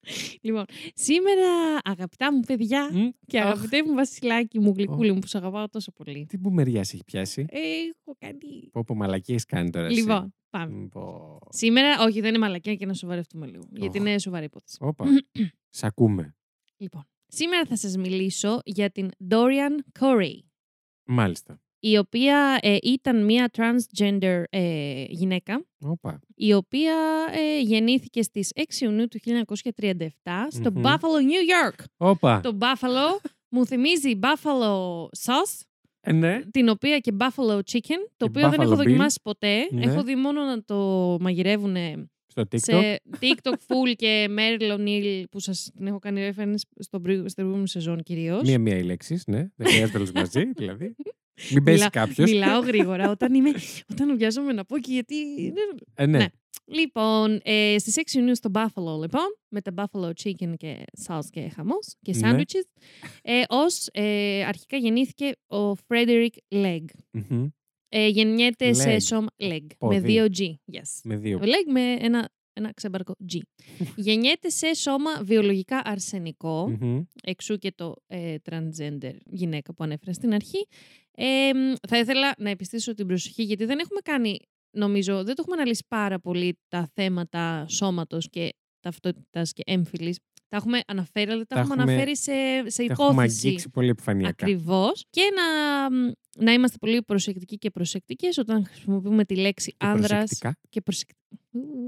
σήμερα. mini disc. Μμμ. Λοιπόν, σήμερα αγαπητά μου παιδιά Μμ, και αχ, αγαπητέ μου βασιλάκι μου, γλυκούλη μου που σε αγαπάω τόσο πολύ. Τι μπουμεριάς σε έχει πιάσει; Έχω κάνει. Πω πω μαλακίες κάνει τώρα εσύ. Λοιπόν, πάμε. Μ, πω. Σήμερα, όχι, δεν είναι μαλακία και να σοβαρευτούμε λίγο. Γιατί Οχ. είναι σοβαρή υπόθεση. Όπα. [clears throat] Σ' ακούμε. Λοιπόν, σήμερα θα σας μιλήσω για την Dorian Corey, Μάλιστα. Η οποία ε, ήταν μια transgender ε, γυναίκα, Όπα. η οποία ε, γεννήθηκε στις 6 Ιουνίου του 1937 στο Μμμ. Buffalo, New York. Όπα. Το Buffalo μου θυμίζει Buffalo sauce, Ε, ναι. την οποία και Buffalo chicken, το Και οποίο δεν Buffalo έχω Bill. δοκιμάσει ποτέ. Ναι. Έχω δει μόνο να το μαγειρεύουν Στο TikTok. σε TikTok full και Meryl O'Neill που σας την έχω κάνει reference στο πρι- στην προηγούμενη σεζόν κυρίως. Μία-μία οι λέξεις, ναι. Δεν χρειάζεται όλε [laughs] μαζί, δηλαδή. Μην πέσει Μιλά- κάποιος. Μιλάω γρήγορα [laughs] όταν, είμαι, όταν βιάζομαι να πω και γιατί... Ε, ναι. Ναι. Λοιπόν, ε, στις 6 Ιουνίου στο Buffalo, λοιπόν, με τα Buffalo Chicken και sauce και χαμός και Ναι. sandwiches, ε, ως ε, αρχικά γεννήθηκε ο Frederick Legg. Μμμ. Ε, γεννιέται σε Legg. σώμα... Legg, Πόδι. με δύο G. Yes. Με δύο. Legg με ένα, ένα ξέμπαρκο G. [laughs] γεννιέται σε σώμα βιολογικά αρσενικό, Μμμ. εξού και το ε, transgender γυναίκα που ανέφερα στην αρχή. Ε, μ, θα ήθελα να επιστήσω την προσοχή, γιατί δεν έχουμε κάνει, νομίζω, δεν το έχουμε αναλύσει πάρα πολύ τα θέματα σώματος και ταυτότητας και έμφυλης. Τα έχουμε αναφέρει, αλλά τα, Τα έχουμε έχουμε- αναφέρει σε, σε Τα έχουμε υπόθεση. αγγίξει πολύ επιφανειακά. Ακριβώς. Και να, μ, να είμαστε πολύ προσεκτικοί και προσεκτικές όταν χρησιμοποιούμε τη λέξη Και άνδρας προσεκτικά. και προσεκτικά.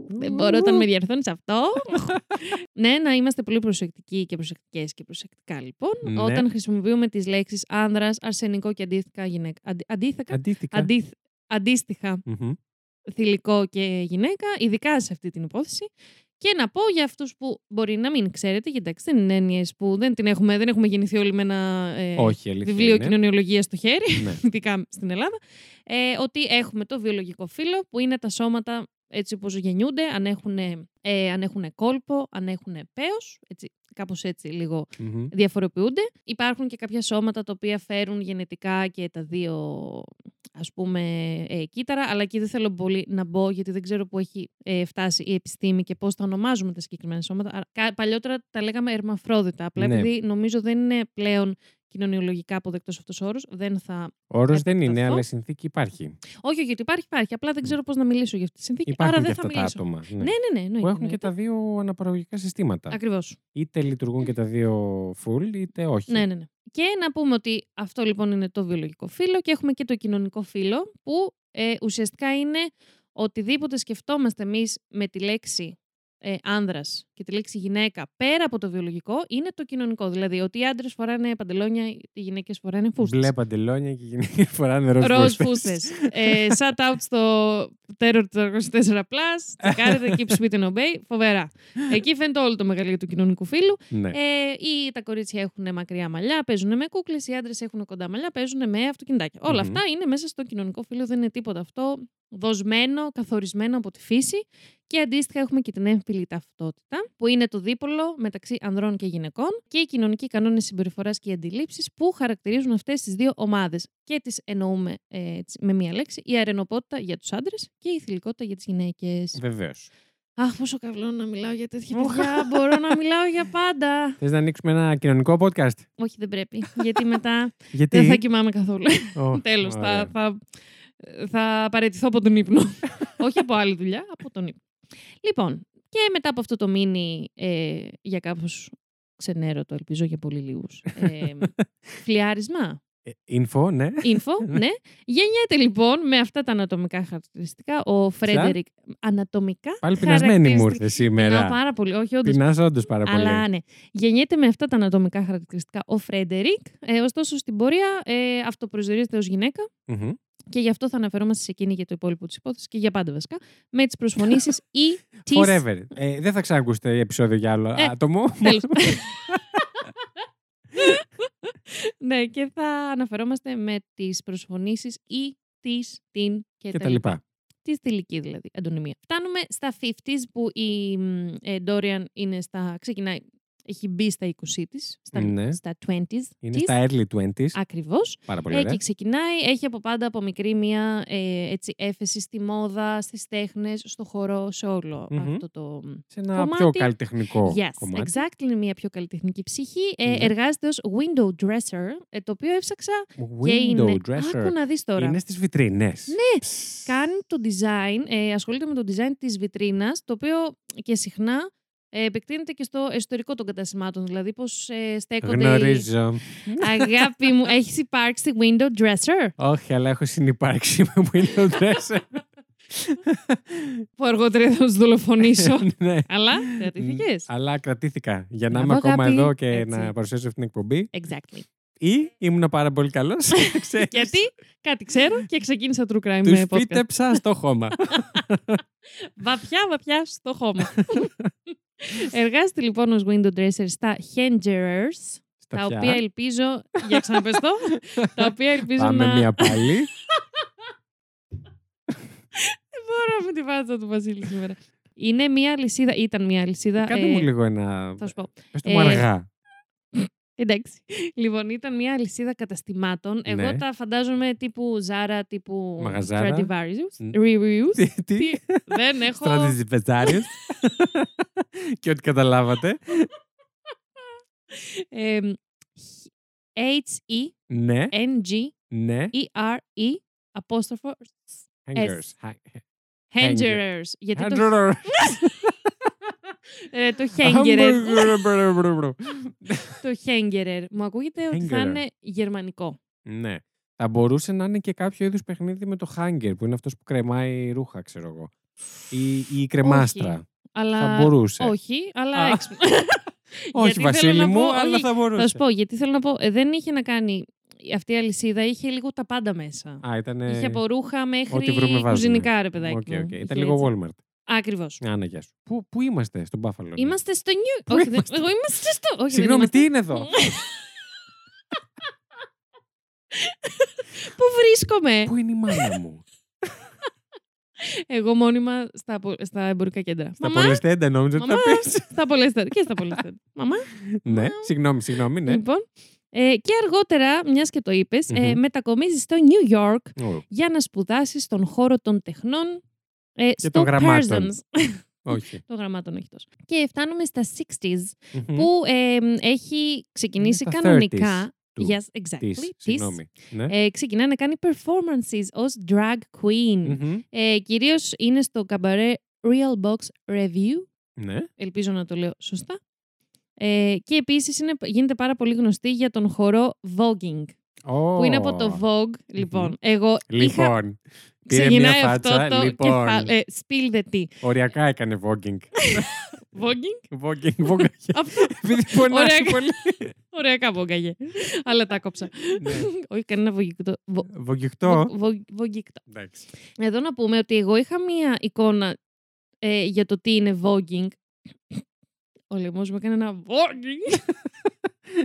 Δεν μπορώ όταν με διαρθώνεις αυτό. [laughs] ναι, να είμαστε πολύ προσεκτικοί και προσεκτικές και προσεκτικά λοιπόν. Ναι. Όταν χρησιμοποιούμε τις λέξεις άνδρας, αρσενικό και αντίστοιχα γυναίκα. Αντι, αντίθεκα, Αντίστοιχα. αντίθ- αντίστοιχα Μμμ. θηλυκό και γυναίκα, ειδικά σε αυτή την υπόθεση. Και να πω για αυτούς που μπορεί να μην ξέρετε, γιατί εντάξει, δεν είναι έννοιες που δεν, την έχουμε, δεν έχουμε γεννηθεί όλοι με ένα ε, Όχι, αλήθεια. βιβλίο είναι. κοινωνιολογίας στο χέρι Ναι. [laughs] ειδικά στην Ελλάδα, ε, ότι έχουμε το βιολογικό φύλλο που είναι τα σώματα έτσι όπως γεννιούνται, αν έχουν, ε, αν έχουν κόλπο, αν έχουν πέος, έτσι, κάπως έτσι λίγο Μμμ. διαφοροποιούνται. Υπάρχουν και κάποια σώματα τα οποία φέρουν γενετικά και τα δύο ας πούμε ε, κύτταρα, αλλά εκεί δεν θέλω πολύ να μπω γιατί δεν ξέρω που έχει ε, φτάσει η επιστήμη και πώς τα ονομάζουμε τα συγκεκριμένα σώματα. Άρα, κα- Παλιότερα τα λέγαμε ερμαφρόδιτα, απλά Ναι. επειδή νομίζω δεν είναι πλέον κοινωνιολογικά αποδεκτός αυτός ο όρος, δεν θα... Ο όρος δεν είναι, επεκταθώ. αλλά η συνθήκη υπάρχει. Όχι, γιατί υπάρχει, υπάρχει, απλά δεν ξέρω πώς να μιλήσω για αυτή τη συνθήκη, Υπάρχουν άρα και δεν θα αυτά τα μιλήσω. άτομα. ναι. Ναι, ναι, ναι. εννοείται, που έχουν και εννοείται. τα δύο αναπαραγωγικά συστήματα. Ακριβώς. Είτε λειτουργούν και τα δύο full, είτε όχι. Ναι, ναι, ναι. Και να πούμε ότι αυτό λοιπόν είναι το βιολογικό φύλλο και έχουμε και το κοινωνικό φύλλο που ε, ουσιαστικά είναι οτιδήποτε σκεφτόμαστε εμείς με τη λέξη ε, άνδρας και τη λέξη γυναίκα πέρα από το βιολογικό είναι το κοινωνικό. Δηλαδή ότι οι άντρες φοράνε παντελόνια, οι γυναίκες φοράνε φούστες. Μπλε παντελόνια και οι γυναίκες [laughs] φοράνε ροζ Ροζ φούστες. φούστες. ε, shout out στο Terror 404 Plus. Τσεκάρετε, keep sweet and obey. Φοβερά. Εκεί φαίνεται όλο το μεγαλείο του κοινωνικού φύλου. Ναι. Ε, ή τα κορίτσια έχουν μακριά μαλλιά, παίζουν με κούκλες, οι άντρες έχουν κοντά μαλλιά, παίζουν με αυτοκινητάκια. Όλα Μμμ. αυτά είναι μέσα στο κοινωνικό φύλλο, δεν είναι τίποτα αυτό δοσμένο, καθορισμένο από τη φύση. Και αντίστοιχα έχουμε και την έμφυλη ταυτότητα, που είναι το δίπολο μεταξύ ανδρών και γυναικών και οι κοινωνικοί κανόνες συμπεριφοράς και οι αντιλήψεις που χαρακτηρίζουν αυτές τις δύο ομάδες. Και τις εννοούμε ε, έτσι, με μία λέξη, η αρενοπότητα για τους άντρες και η θηλυκότητα για τις γυναίκες. Βεβαίως. Αχ, πόσο καβλό να μιλάω για τέτοια παιδιά. Μπορώ να μιλάω για πάντα. [laughs] Θες να ανοίξουμε ένα κοινωνικό podcast; Όχι, δεν πρέπει. Γιατί μετά [laughs] Γιατί; δεν θα κοιμάμαι καθόλου. Ω, [laughs] Τέλος, θα, ωραία. θα, θα παραιτηθώ από τον ύπνο. [laughs] Όχι από άλλη δουλειά, από τον ύπνο. Λοιπόν, και μετά από αυτό το μίνι ε, για κάπως ξενέρωτο, ελπίζω για πολύ λίγους, ε, [laughs] φλιάρισμα, Ε, Info, ναι. info, [laughs] ναι. Γεννιέται λοιπόν με αυτά τα ανατομικά χαρακτηριστικά ο Φρέντερικ. Ανατομικά Πάλι πεινασμένη μου χαρακτηριστικά. ήρθε Πεινάω σήμερα. πάρα πολύ, όχι όντως. Πεινά όντω πάρα πολύ. Αλλά ναι. Γεννιέται με αυτά τα ανατομικά χαρακτηριστικά ο Φρέντερικ. Ε, ωστόσο στην πορεία ε, αυτοπροσδιορίζεται ως γυναίκα Μμμ. Και γι' αυτό θα αναφερόμαστε σε εκείνη για το υπόλοιπο της υπόθεσης και για πάντα βασικά. Με τις προσφωνήσεις ή [laughs] τις. Forever. Ε, δεν θα ξανακούσετε επεισόδιο για άλλο Ε, άτομο. Τέλος. [laughs] ναι, και θα αναφερόμαστε με τις προσφωνήσεις ή τις, την και, και τα λοιπά. Τη θηλυκή δηλαδή, αντωνυμία. Φτάνουμε στα 50s που η μ, ε, Dorian είναι στα, ξεκινάει, έχει μπει στα 20 της, στα, Ναι. στα 20s Είναι της. στα early 20s. Ακριβώς. Πάρα πολύ Ε, ωραία. και ξεκινάει, έχει από πάντα από μικρή μία ε, έτσι, έφεση στη μόδα, στις τέχνες, στο χορό, σε όλο Μμμ. αυτό το... Σε ένα κομμάτι. πιο καλλιτεχνικό Yes, κομμάτι. exactly, είναι μια πιο καλλιτεχνική ψυχή. Ε, Ναι. Εργάζεται ως window dresser, ε, το οποίο έψαξα και Window είναι... dresser. Άκου να δεις τώρα. Είναι στις βιτρίνες. Ναι, κάνει το design, ε, ασχολείται με το design της βιτρίνας, το οποίο και συχνά ε, επεκτείνεται και στο εσωτερικό των καταστημάτων. Δηλαδή, πώς ε, στέκονται. οι- Γνωρίζω. Αγάπη μου, έχεις υπάρξει window dresser; Όχι, αλλά έχω συνυπάρξει με window dresser. Που αργότερα θα του δολοφονήσω. [laughs] ναι. Αλλά κρατήθηκες. Αλλά κρατήθηκα για να Μπράβο, είμαι ακόμα αγάπη. εδώ και Έτσι. να παρουσιάσω αυτή την εκπομπή. Exactly. Ή ήμουν πάρα πολύ καλός. [laughs] Γιατί; Κάτι ξέρω και ξεκίνησα true crime Τους με podcast. φύτεψα στο χώμα. [laughs] Βαθιά, βαθιά στο χώμα. Εργάζεται λοιπόν ως window dresser στα Hengerers, Στα τα πια. οποία ελπίζω, για ξαναπες το, τα οποία ελπίζω Πάμε να... μία πάλι. Δεν μπορώ με τη βάζα του Βασίλη σήμερα. Είναι μια αλυσίδα, ήταν μια αλυσίδα... Κάντε ε, μου λίγο ένα. Θα σου πω. Πες το μου ε, αργά. Εντάξει. Λοιπόν, ήταν μια αλυσίδα καταστημάτων. Εγώ Ναι. τα φαντάζομαι τύπου Zara, τύπου Μαγαζάρα. Stradivarius. Μ. Reuse. Τι, τι; Τι, Δεν έχω... Στρατιζιπετάριους. [laughs] Και ό,τι καταλάβατε. Ε, H-E-N-G-E-R-E Ναι, ναι. E apostrophe Hangers. Ha- Hengerers. Γιατί το, Hanger. [laughs] [laughs] ε, το [laughs] Hengerer. [laughs] Hamburger. το Hengerer. Μου ακούγεται ότι θα Hengerer. είναι γερμανικό. Ναι. Θα μπορούσε να είναι και κάποιο είδους παιχνίδι με το hanger που είναι αυτός που κρεμάει ρούχα, ξέρω εγώ. Ή ή η κρεμάστρα. Αλλά... Θα μπορούσε. Όχι, αλλά Α. έξυπνο. [laughs] Όχι, Γιατί θέλω Βασίλη να μου, πω- αλλά όχι, θα μπορούσε. Θα σου πω, γιατί θέλω να πω, ε, δεν είχε να κάνει. Αυτή η αλυσίδα είχε λίγο τα πάντα μέσα. Α, ήταν. Είχε από ρούχα μέχρι ό,τι βρούμε βάζουμε. κουζινικά, ρε παιδάκι. Οκ, μου. οκ. Είχε Ήταν λίγο έτσι. Walmart. Ακριβώς. Άνα, γεια σου. Πού, πού είμαστε, στον Buffalo. ναι. Είμαστε στο New. Πού Όχι, δεν- είμαστε; εγώ είμαστε στο. Όχι, δεν Συγγνώμη, είμαστε. τι είναι εδώ; Πού βρίσκομαι; Πού είναι η μάνα μου; Εγώ μόνιμα στα, απο- στα εμπορικά κέντρα. Στα Μαμά, πολυστέντα νόμιζα ότι θα Μαμά. πεις. [laughs] στα πολυστέντα. Και στα πολυστέντα. Μαμά; Ναι, συγγνώμη, συγγνώμη, ναι. Λοιπόν. Ε, και αργότερα, μιας και το είπες, ε, Μμμ. μετακομίζεις στο New York Ω, για να σπουδάσεις στον χώρο των τεχνών. Ε, στο των γραμμάτων. Parsons. [laughs] Όχι. των γραμμάτων όχι τόσο. Και φτάνουμε στα 60s, Μμμ. που ε, έχει ξεκινήσει Είναι τα κανονικά. 30s του- Yes, exactly. Της, της. συγγνώμη. Ναι. Ε, ξεκινά να κάνει performances ως drag queen. Μμμ. Ε, κυρίως είναι στο καμπαρέ Real Box Review. Ναι. Ελπίζω να το λέω σωστά. Ε, και επίσης είναι, γίνεται πάρα πολύ γνωστή για τον χορό voguing. Που είναι από το Vogue. Λοιπόν, εγώ είχα... Λοιπόν, πήρε μια Ξεκινάει αυτό φάτσα. το Λοιπόν, κεφάλι. Ε, spill the tea. οριακά έκανε voguing. [laughs] Voguing; Voguing, voguing. [laughs] Αυτό. [laughs] Επειδή φωνάζει Ωραία. πολύ. Ωραία καβόγκαγε. Αλλά τα κόψα. Ναι. Όχι κανένα βογγικτό. Βο- Βογγιχτό. βο- βο- Βογγικτό. Εντάξει. Εδώ να πούμε ότι εγώ είχα μία εικόνα ε, για το τι είναι voguing. Ο λαιμός μου έκανε ένα voguing.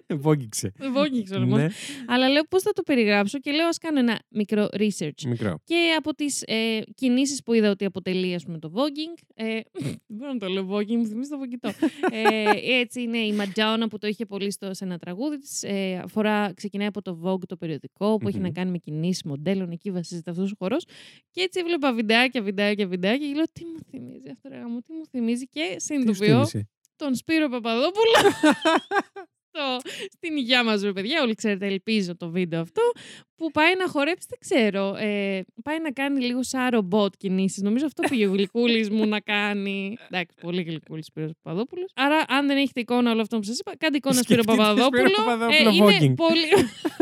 Βόγγιξε. Voguing ο λαιμός. Ναι, Αλλά λέω πώς θα το περιγράψω και λέω ας κάνω ένα μικρό research. μικρό. Και από τις ε, κινήσεις που είδα ότι αποτελεί ας πούμε το voguing, ε, [laughs] δεν μπορώ να το λέω voguing, μου θυμίζει το βογγητό. ε, έτσι είναι η Madonna που το είχε πολύ στο, σε ένα τραγούδι της. Ε, αφορά, ξεκινάει από το Vogue το περιοδικό που έχει Μμμ. να κάνει με κινήσεις μοντέλων, εκεί βασίζεται αυτός ο χορός. Και έτσι έβλεπα βιντεάκια, βιντεάκια, βιντεάκια και λέω τι μου θυμίζει αυτό ρε γάμο, τι μου θυμίζει και Τι σου συνειδητοποιώ θύμισε; τον Σπύρο Παπαδόπουλο. [laughs] στο, στην υγειά μας, ρε παιδιά. Όλοι ξέρετε, ελπίζω το βίντεο αυτό. Που πάει να χορέψει, δεν ξέρω. Ε, πάει να κάνει λίγο σαν ρομπότ κινήσεις. Νομίζω αυτό πήγε ο γλυκούλης μου να κάνει. Εντάξει, πολύ γλυκούλης Σπύρος Παπαδόπουλος. Άρα, αν δεν έχετε εικόνα όλο αυτό που σας είπα, κάντε εικόνα Σπύρο Σκεφτείτε Παπαδόπουλο. Σπύρο Παπαδόπουλο ε, είναι voguing. πολύ...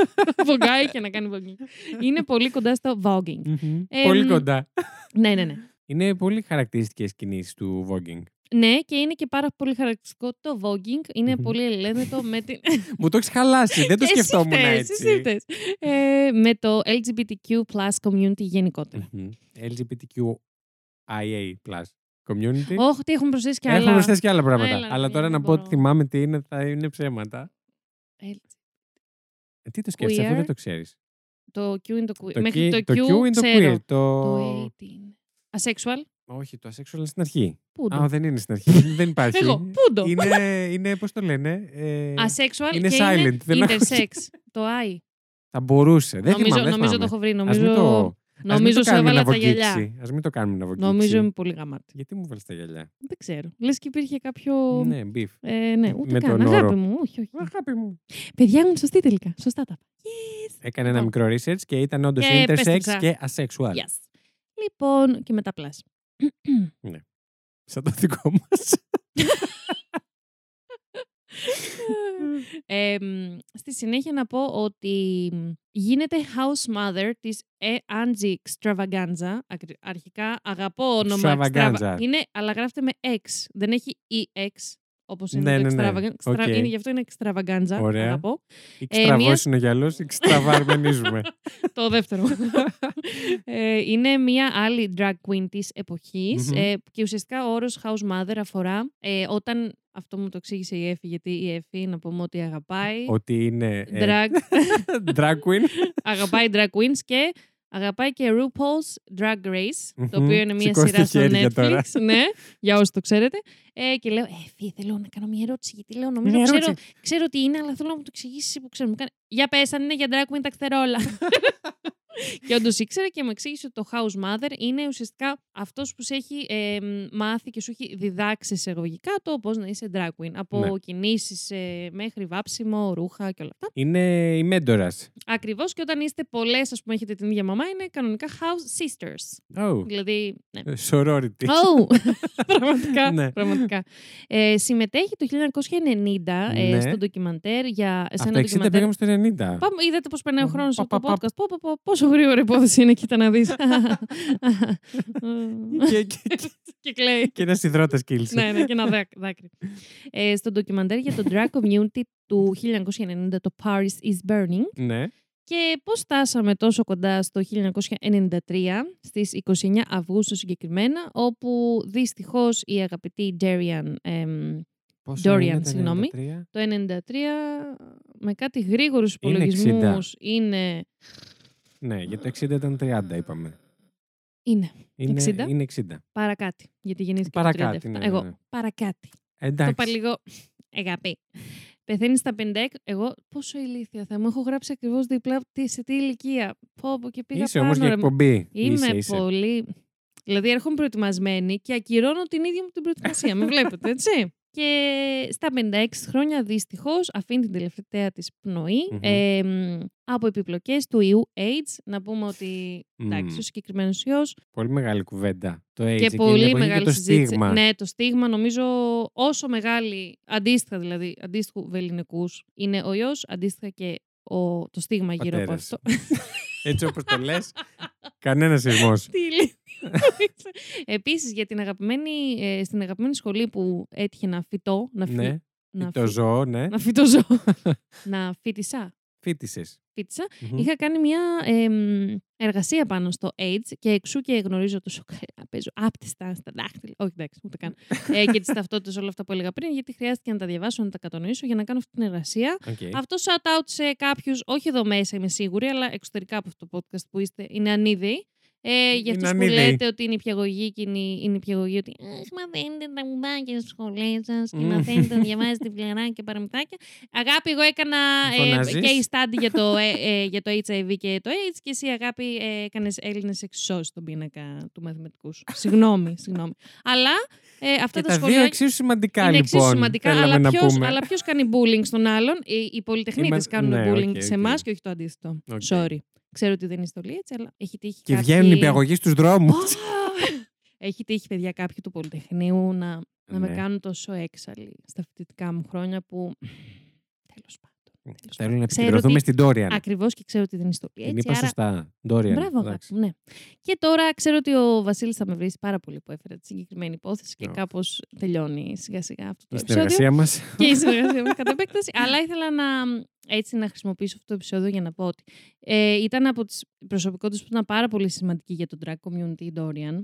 [laughs] Βογκάει και να κάνει voguing. είναι πολύ κοντά στο voguing. Μμμ. Ε, Πολύ μ, κοντά. ναι, ναι, ναι. Είναι πολύ χαρακτηριστικές κινήσεις του voguing. Ναι, και είναι και πάρα πολύ χαρακτηριστικό το voguing. Είναι Μμμ. πολύ ελεύθερο με την. [laughs] Μου το έχεις χαλάσει. Δεν το Εσύ σκεφτόμουν φταίς, έτσι. εσύ φταίς. Ε, με το LGBTQ community γενικότερα. Μμμ. LGBTQIA community. Όχι, τι έχουμε προσθέσει κι Έχουμε άλλα. προσθέσει και άλλα πράγματα. Έλα, Αλλά ναι, τώρα δεν να πω ότι μπορώ. θυμάμαι τι είναι, θα είναι ψέματα. LG. Ε, τι το σκέφτεσαι, αφού Queer. δεν το ξέρεις. Το Q είναι το queer. Το, Μέχρι Q- το Q, το Q είναι το ξέρω. queer. Το... Το A τι είναι. Asexual. Όχι, το asexual είναι στην αρχή. Πού Α, το. δεν είναι στην αρχή. [laughs] δεν υπάρχει. Εγώ. Πού το. Είναι, είναι πώς το λένε. Ε, Asexual είναι και silent, είναι δεν έχω- intersex. το I. θα μπορούσε. Δεν νομίζω θυμάμαι, δεν νομίζω το θυμάμαι. έχω βρει. Ας Νομίζω, μην το, ας μην νομίζω το σου κάνουμε έβαλα να τα γυαλιά. βογγίξει. Ας μην το κάνουμε να βογγίξει. Νομίζω είμαι πολύ γαμάτη. Γιατί μου βάλεις τα γυαλιά; Δεν ξέρω. Λες και υπήρχε κάποιο... Ναι, μπιφ. Ε, ναι, ούτε Με καν. τον όρο. Αγάπη μου, όχι, όχι. Αγάπη μου. Παιδιά ήμουν σωστή τελικά. Σωστά τα είπα. Yes. Έκανε ένα Λοιπόν. μικρό research και ήταν όντως Και intersex πέστρεψα. και asexual. Yes. Λοιπόν, και μετά πλάς. Σαν το δικό μας. Ε, μ, στη συνέχεια να πω ότι μ, γίνεται house mother της ε, Angie Extravaganza. Ακρι- Αρχικά αγαπώ όνομα Extravaganza. Extrava- Είναι, αλλά γράφεται με X. Δεν έχει EX. Όπως είναι Ναι, το ναι, ναι. extravagan- extra- Οκ. είναι, γι' αυτό είναι extravaganza. Ωραία. Αγαπώ. Εξτραβός μίας- είναι ο γυαλός, [laughs] εξτραβαρμενίζουμε. το δεύτερο. ε, είναι μια άλλη drag queen της εποχής Μμμ. ε, και ουσιαστικά ο όρος house mother αφορά ε, όταν, αυτό μου το εξήγησε η Εφη, γιατί η Εφη να πούμε ότι αγαπάει Ότι είναι ε, drag, [laughs] drag queen. [laughs] αγαπάει drag queens και αγαπάει και RuPaul's Drag Race, το Μμμ. οποίο είναι μια Σηκώστε σειρά στο χέρια Netflix. τώρα. ναι, για όσοι το ξέρετε. Ε, και λέω, Εφη, θέλω να κάνω μια ερώτηση, γιατί λέω, νομίζω Μια ξέρω, ερώτηση. ξέρω τι είναι, αλλά θέλω να μου το εξηγήσεις που ξέρω. Μου κάνει, Για πες, αν είναι για drag queen τα ξέρω όλα. [laughs] [laughs] και όντως ήξερε και μου εξήγησε ότι το house mother είναι ουσιαστικά αυτός που σε έχει ε, μάθει και σου έχει διδάξει εισαγωγικά το πώς να είσαι drag queen. Από Ναι. ναι. κινήσει μέχρι βάψιμο, ρούχα και όλα αυτά. Είναι η μέντορας. Ακριβώς και όταν είστε πολλές, ας πούμε, έχετε την ίδια μαμά, είναι κανονικά house sisters. Oh, Δηλαδή. Ναι. sorority. [laughs] Oh! πραγματικά. Ναι. πραγματικά. Ε, συμμετέχει το 1990 ε, Ναι. στο ντοκιμαντέρ για. Σε Από ένα το 60 ντοκιμαντέρ. πήγαμε στο 90. Πάμε, είδατε πώς περνάει ο Πα, χρόνος πα, από το πα, podcast. Πω, πω, πω, πόσο γρήγορα υπόθεση είναι, κοίτα να δεις. και, και, και, και κλαίει. και ένας υδρότας κύλησε. ναι, ναι, και ένα δάκ- δάκρυ. Ε, στο ντοκιμαντέρ για το drag community του 1990, το Paris is Burning. Ναι. Και πώς φτάσαμε τόσο κοντά στο 1993, στις 29 Αυγούστου συγκεκριμένα, όπου δυστυχώς η αγαπητή Darian εμ, Πόσο Dorian, είναι το συγγνώμη. 93? το 93 με κάτι γρήγορους Είναι 60. υπολογισμούς είναι... Ναι, για το 60 ήταν 30 είπαμε. Είναι. Είναι 60. Είναι 60. Παρακάτι. Γιατί γεννήθηκε το Παρακάτι, 37. ναι, ναι, Εγώ. ναι. Παρακάτι. Το Εντάξει. είπα λίγο. Εγαπή. Πεθαίνει στα 56. Εγώ πόσο ηλίθια θα μου. Έχω γράψει ακριβώς δίπλα τι, σε τι ηλικία. Πω, πω και πήγα Είσαι πάνω. όμω για ρε. εκπομπή. Είμαι Είσαι, είσαι. πολύ. Δηλαδή έρχομαι προετοιμασμένη και ακυρώνω την ίδια μου την προετοιμασία. Με βλέπετε, έτσι. Και στα 56 χρόνια δυστυχώς αφήνει την τελευταία της πνοή Μμμ. ε, μ, από επιπλοκές του ιού AIDS. Να πούμε ότι εντάξει, Μμ. ο συγκεκριμένος ιός Πολύ μεγάλη κουβέντα. Το AIDS. και εκείνη την πολύ εποχή μεγάλη και το συζήτηση. στίγμα. Ναι, το στίγμα νομίζω όσο μεγάλη, αντίστοιχα δηλαδή, αντίστοιχου βεληνικούς είναι ο ιός, αντίστοιχα και ο, το στίγμα γύρω από Πατέρας. αυτό. Έτσι όπως το λες, κανένα σεισμός. [laughs] Τι [laughs] λέει. Επίσης για την αγαπημένη, ε, στην αγαπημένη σχολή που έτυχε να φυτώ, να, φυ, ναι. να, Το φυ- ζώο, ναι. να φυτοζώ, [laughs] να φίτησα, Φίτησε. φίτησα, είχα κάνει μια εμ, εργασία πάνω στο AIDS και εξού και γνωρίζω τόσο καλά. Παίζω άπτιστα στα δάχτυλα. Όχι, εντάξει, ούτε καν. ε, και τις ταυτότητες, όλα αυτά που έλεγα πριν, γιατί χρειάστηκε να τα διαβάσω, να τα κατανοήσω για να κάνω αυτή την εργασία. Αυτό shout out σε κάποιους, όχι εδώ μέσα είμαι σίγουρη, αλλά εξωτερικά από αυτό το podcast που είστε, είναι ανίδεοι. Ε, για Είναι αυτού που ανίδεοι. λέτε ότι είναι υπηαγωγή και είναι, είναι υπηαγωγή ότι Αχ, μαθαίνετε τα μουδάκια στι σχολές σας και Μμμ. μαθαίνετε να [laughs] διαβάζετε φλερά και παραμυθάκια. Αγάπη, εγώ έκανα ε, Φωνάζεις; case study για το, ε, ε, για το HIV και το AIDS και εσύ, αγάπη, ε, έκανες Έλληνες εξισώσεις στον πίνακα του μαθηματικού σου. συγγνώμη, συγγνώμη. Αλλά ε, αυτά Και τα τα σχολεία δύο εξίσου σημαντικά είναι λοιπόν. εξίσου σημαντικά, θέλαμε αλλά να ποιος, πούμε. αλλά ποιος κάνει bullying στον άλλον; Οι, οι πολυτεχνίτες Είμαστε- κάνουν ναι, bullying οκ, σε οκ. εμάς και όχι το αντίθετο. Οκ. Sorry. Ξέρω ότι δεν είστε όλοι έτσι, αλλά έχει τύχει Και κάποιοι... βγαίνουν οι πιαγωγοί στους δρόμους. έχει τύχει, παιδιά, κάποιοι του Πολυτεχνείου να, να με Ναι. κάνουν τόσο έξαλλη στα φοιτητικά μου χρόνια που... Τέλος πάντων. τέλος Θέλουν να πάντων. Ξέρω επικεντρωθούμε ότι- στην Dorian. Ακριβώς και ξέρω ότι δεν είστε όλοι Την έτσι, είπα άρα σωστά. Dorian. Μπράβο, αγάπη εντάξει. μου, ναι. Και τώρα ξέρω ότι ο Βασίλης θα με βρει πάρα πολύ που έφερα τη συγκεκριμένη υπόθεση και Ω. κάπως τελειώνει σιγά σιγά αυτό το Η επεισόδιο. συνεργασία μας. και η συνεργασία μας κατά επέκταση. Αλλά ήθελα να, έτσι, να χρησιμοποιήσω αυτό το επεισόδιο για να πω ότι ε, ήταν από τις προσωπικότητες που ήταν πάρα πολύ σημαντική για το drag community η Dorian.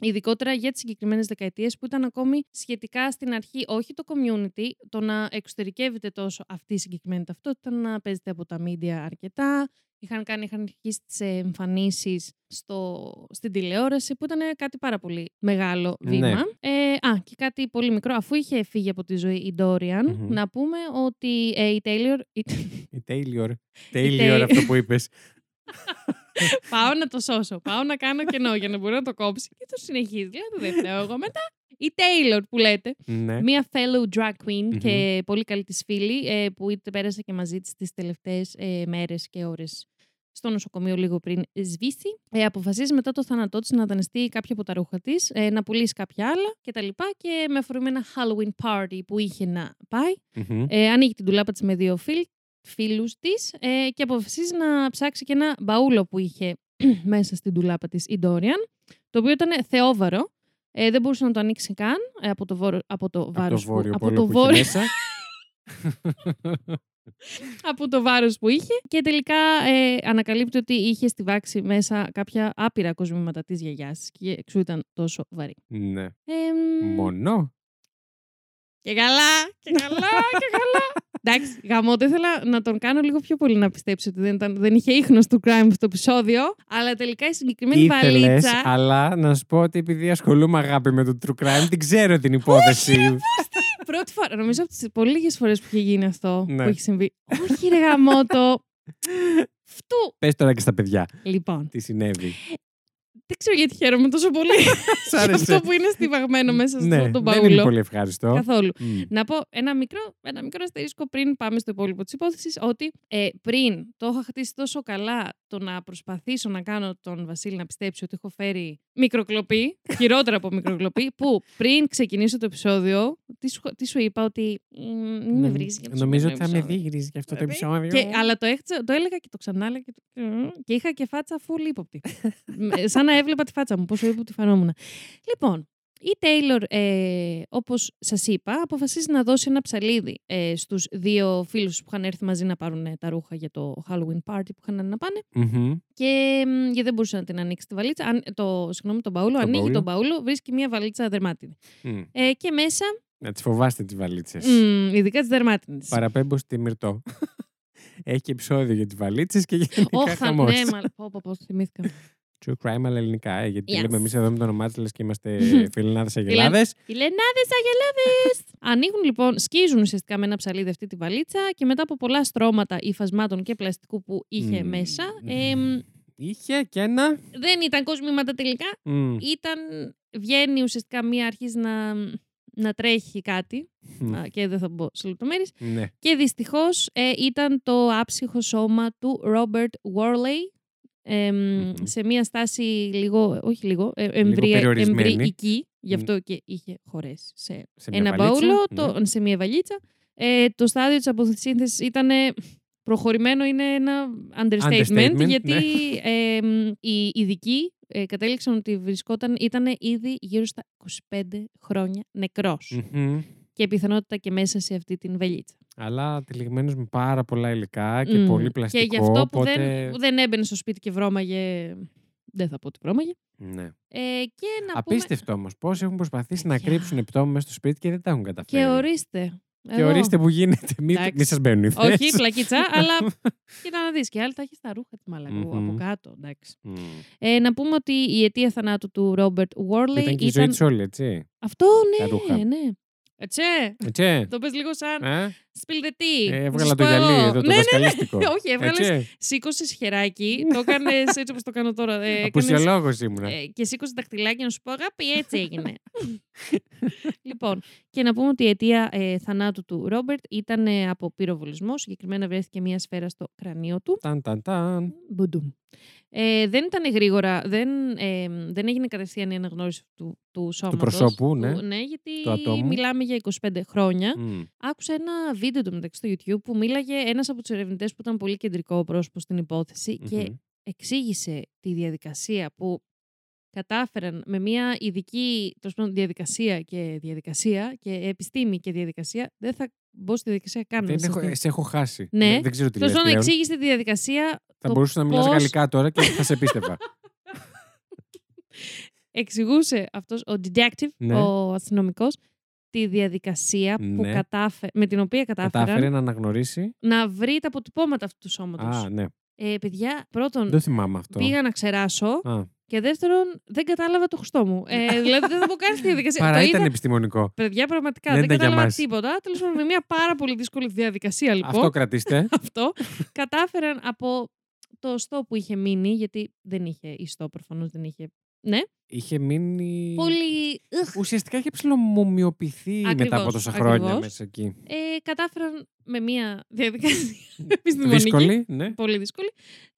Ειδικότερα για τις συγκεκριμένες δεκαετίες που ήταν ακόμη σχετικά στην αρχή όχι το community, το να εξωτερικεύεται τόσο αυτή η συγκεκριμένη ταυτότητα, να παίζεται από τα media αρκετά. Είχαν κάνει, είχαν αρχίσει τις εμφανίσεις στο, στην τηλεόραση που ήταν κάτι πάρα πολύ μεγάλο Ναι. βήμα. Ε, α, και κάτι πολύ μικρό. Αφού είχε φύγει από τη ζωή η Dorian, Μμμ. να πούμε ότι ε, η Taylor... η- Η Taylor. Taylor. Taylor αυτό που είπες. [laughs] πάω να το σώσω. Πάω να κάνω κενό για να μπορεί να το κόψει. Και το συνεχίζει. Δηλαδή δεν φταίω εγώ μετά. Η Taylor που λέτε. ναι. Μία fellow drag queen Μμμ. και πολύ καλή της φίλη ε, που είτε πέρασε και μαζί της τις τελευταίες ε, μέρες και ώρες στο νοσοκομείο λίγο πριν σβήσει. Ε, αποφασίζει μετά το θάνατό της να δανειστεί κάποια από τα ρούχα της, ε, να πουλήσει κάποια άλλα κτλ. Και, και με αφορμή ένα Halloween party που είχε να πάει, Μμμ. ε, ανοίγει την τουλάπα της με δύο φίλ, φίλους της ε, και αποφασίζει να ψάξει και ένα μπαούλο που είχε [clears throat] μέσα στην τουλάπα της η Dorian, το οποίο ήταν θεόβαρο. Ε, δεν μπορούσε να το ανοίξει καν ε, από το, βόρο, από το Από το βάρος που, βόρειο από πόλο το που βόρειο, έχει μέσα. [laughs] από το βάρος που είχε και τελικά ε, ανακαλύπτει ότι είχε στη βάξη μέσα κάποια άπειρα κοσμήματα της γιαγιάς της και εξού ήταν τόσο βαρύ. ναι. Ε, Μονό. Και καλά, και καλά, και καλά. [laughs] Εντάξει, γαμό, το ήθελα να τον κάνω λίγο πιο πολύ να πιστέψει ότι δεν, ήταν, δεν είχε ίχνος του crime αυτό το επεισόδιο. Αλλά τελικά η συγκεκριμένη Ήθελες, βαλίτσα. αλλά να σου πω ότι επειδή ασχολούμαι αγάπη με το true crime, την ξέρω την υπόθεση. Πρώτη φορά, νομίζω από τις πολύ λίγε φορές που είχε γίνει αυτό Ναι. που έχει συμβεί. Όχι, ρε γαμότο. Φτού. Πες τώρα και στα παιδιά Λοιπόν, τι συνέβη. δεν ξέρω γιατί χαίρομαι τόσο πολύ [laughs] [laughs] Σ' για άρεσε. αυτό που είναι στιβαγμένο μέσα Ναι, στο τον δεν είναι παούλο. πολύ ευχάριστο. Καθόλου. Μμ. Να πω ένα μικρό, ένα μικρό αστερίσκο πριν πάμε στο υπόλοιπο της υπόθεσης, ότι ε, πριν το είχα χτίσει τόσο καλά το να προσπαθήσω να κάνω τον Βασίλη να πιστέψει ότι έχω φέρει μικροκλοπή, χειρότερα από μικροκλοπή, που πριν ξεκινήσω το επεισόδιο, τι σου, τι σου είπα ότι μ, μην με Νομ- βρίζεις για το Νομίζω ότι θα με επεισόδιο. δίγυριζε για αυτό το Δηλαδή, επεισόδιο. Και, αλλά το, έχτισα, το έλεγα και το ξανά έλεγα και, το... και είχα και φάτσα full ύποπτη. [laughs] Με- Σαν να έβλεπα τη φάτσα μου, πόσο ύποπτη φανόμουν. Λοιπόν, η Τέιλορ, ε, όπως σας είπα, αποφασίζει να δώσει ένα ψαλίδι ε, στους δύο φίλους που είχαν έρθει μαζί να πάρουν ε, τα ρούχα για το Halloween party που είχαν να πάνε Μμμ. και μ, γιατί δεν μπορούσε να την ανοίξει τη βαλίτσα. Αν, το, συγγνώμη, τον μπαούλο. Το ανοίγει μπαούλο. τον μπαούλο, βρίσκει μια βαλίτσα δερμάτινη. Μμ. Ε, και μέσα, Να τις φοβάστε τις βαλίτσες. μ, ειδικά τις δερμάτινες. Παραπέμπω στη Μυρτό. [laughs] Έχει και επεισόδιο για τις βαλίτσες και γενικά Όχι, θα- χαμός. ναι, μα πω, πω, πω, θυμήθηκα. True crime, αλλά ελληνικά, ε, γιατί Yes. λέμε εμείς εδώ με το όνομά της λες και είμαστε φιλενάδες αγελάδες. Οι Λενάδες Αγελάδες! Ανοίγουν λοιπόν, σκίζουν ουσιαστικά με ένα ψαλίδι αυτή τη βαλίτσα και μετά από πολλά στρώματα υφασμάτων και πλαστικού που είχε Μμμ. μέσα. εμ, Είχε και ένα. δεν ήταν κοσμήματα τελικά. Μμ, Ήταν, βγαίνει ουσιαστικά μία αρχίζει να, να τρέχει κάτι. μ, Α, και δεν θα μπω σε λεπτομέρειες. Ναι. Και δυστυχώς ε, ήταν το άψυχο σώμα του Ρόμπερτ Worley εμ, Μμμ. σε μια στάση λίγο, όχι λίγο, ε, εμβρια, περιορισμένη. εμβρυϊκή, γι' αυτό και είχε χωρέσει σε Σε μια ένα βαλίτσα, μπαούλο, ναι. το, σε μια βαλίτσα. Ε, το στάδιο της αποσύνθεσης ήταν προχωρημένο, είναι ένα understatement, Understatement, γιατί ναι. εμ, οι ειδικοί ε, κατέληξαν ότι βρισκόταν, ήταν ήδη γύρω στα 25 χρόνια νεκρός Μμμ. Και πιθανότητα και μέσα σε αυτή την βελίτσα. Αλλά τυλιγμένος με πάρα πολλά υλικά και Μμ. πολύ πλαστικό. Και γι' αυτό που, οπότε... δεν, που δεν έμπαινε στο σπίτι και βρώμαγε. Δεν θα πω ότι βρώμαγε. Ναι. Ε, και να Απίστευτο όμως. Πώς έχουν προσπαθήσει να Παιδιά. κρύψουν πτώμα μέσα στο σπίτι και δεν τα έχουν πούμε. καταφέρει. Και ορίστε. Και εδώ. ορίστε που γίνεται. Μην, Εντάξει. μη σας μπαίνουν οι Όχι, ιδέες. πλακίτσα, αλλά [laughs] κοίτα να δεις. Και άλλη τα έχει στα ρούχα της μαλακού Μμμ. από κάτω. Εντάξει. Μμ. Ε, να πούμε ότι η αιτία θανάτου του Ρόμπερτ Βόρλεϊ Ήταν και η ζωή της όλη, έτσι. Αυτό, τα ναι, ρούχα. ναι. Ετσέ, Έτσι. το πες λίγο σαν Ε, spill the tea. ε, Θα έβγαλα σας το πω γυαλί εγώ. εδώ, το ναι, ναι, ναι. δασκαλίστικο. [laughs] Όχι, έβγαλες, Έτσι. σήκωσες χεράκι, το έκανες έτσι όπως το κάνω τώρα. Ε, έκανες- Απουσιολόγος ήμουνα. Ε, και σήκωσες δαχτυλάκι να σου πω αγάπη, έτσι έγινε. [laughs] [laughs] λοιπόν, και να πούμε ότι η αιτία ε, θανάτου του Ρόμπερτ ήταν ε, από πυροβολισμό. Συγκεκριμένα βρέθηκε μια σφαίρα στο κρανίο του. Ταν, ταν, ταν. Μπουντουμ. Ε, δεν ήταν γρήγορα, δεν, ε, δεν έγινε κατευθείαν η αναγνώριση του, του σώματος. προσώπου, ναι. ναι, γιατί Του ατόμου. Mm. μιλάμε για 25 χρόνια. Μμ. Άκουσα ένα βίντεο του μεταξύ στο YouTube που μίλαγε ένας από τους ερευνητές που ήταν πολύ κεντρικό πρόσωπος στην υπόθεση και Μμμ. εξήγησε τη διαδικασία που κατάφεραν με μια ειδική τέλος πάντων, διαδικασία και διαδικασία και επιστήμη και διαδικασία. Δεν θα μπω στη διαδικασία καν. Δεν σε έχω, αυτή. σε έχω χάσει. Ναι. Δεν, δεν ξέρω τι Τέλος λες πάντων, πλέον. εξήγησε τη διαδικασία. Θα το μπορούσα να μιλάς πώς γαλλικά τώρα και θα σε πίστευα. [laughs] Εξηγούσε αυτός ο detective, Ναι. ο αστυνομικός, τη διαδικασία που Ναι. κατάφε, με την οποία κατάφεραν Κατάφερε να αναγνωρίσει. να βρει τα αποτυπώματα αυτού του σώματος. Α, ναι. Ε, παιδιά, πρώτον, Δεν θυμάμαι αυτό. πήγα να ξεράσω Α, και δεύτερον, δεν κατάλαβα το χρωστό μου. Ε, [laughs] δηλαδή, δεν θα πω καν στη διαδικασία. παρά το ήταν είδα, επιστημονικό. παιδιά, πραγματικά Δεν δεν, ήταν για κατάλαβα μας. τίποτα. Τέλος πάντων, με μια πάρα πολύ δύσκολη διαδικασία, λοιπόν. Αυτό κρατήστε. [laughs] αυτό, κατάφεραν από το ιστό που είχε μείνει, γιατί δεν είχε ιστό προφανώς, δεν είχε. Ναι, Είχε μείνει. πολύ. Ugh. Ουσιαστικά είχε ψηλομομιοποιηθεί μετά από Ακριβώς, τόσα χρόνια ακριβώς. μέσα εκεί. Ε, κατάφεραν με μια διαδικασία [laughs] επιστημονική. Δύσκολη, ναι. πολύ δύσκολη,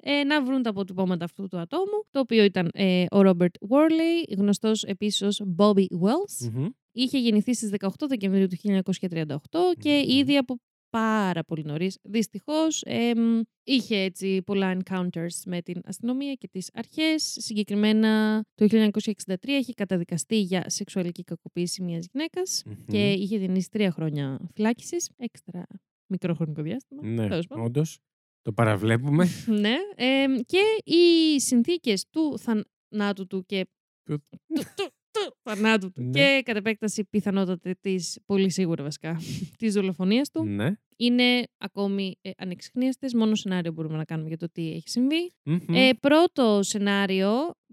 ε, να βρουν τα αποτυπώματα αυτού του ατόμου, το οποίο ήταν ε, ο Ρόμπερτ Βόρλεϊ, γνωστός επίσης ως Bobby Wells. Μμμ. Είχε γεννηθεί στις 18 Δεκεμβρίου του 1938 και Μμμ. ήδη από πάρα πολύ νωρίς. Δυστυχώς εμ, είχε έτσι πολλά encounters με την αστυνομία και τις αρχές. Συγκεκριμένα το 1963 έχει καταδικαστεί για σεξουαλική κακοποίηση μιας γυναίκας Μμμ. και είχε διανύσει τρία χρόνια φυλάκισης, έξτρα μικρό χρονικό διάστημα. Ναι, τέλος πάντων. όντως. Το παραβλέπουμε. [laughs] Ναι. εμ, και οι συνθήκες του θανάτου του και. Του- του, του, του θανάτου του Ναι. και κατ' επέκταση πιθανότατα της, πολύ σίγουρα βασικά, [laughs] της δολοφονίας του, ναι. είναι ακόμη ε, ανεξιχνίαστες. Μόνο σενάριο μπορούμε να κάνουμε για το τι έχει συμβεί. Μμμ. Ε, πρώτο σενάριο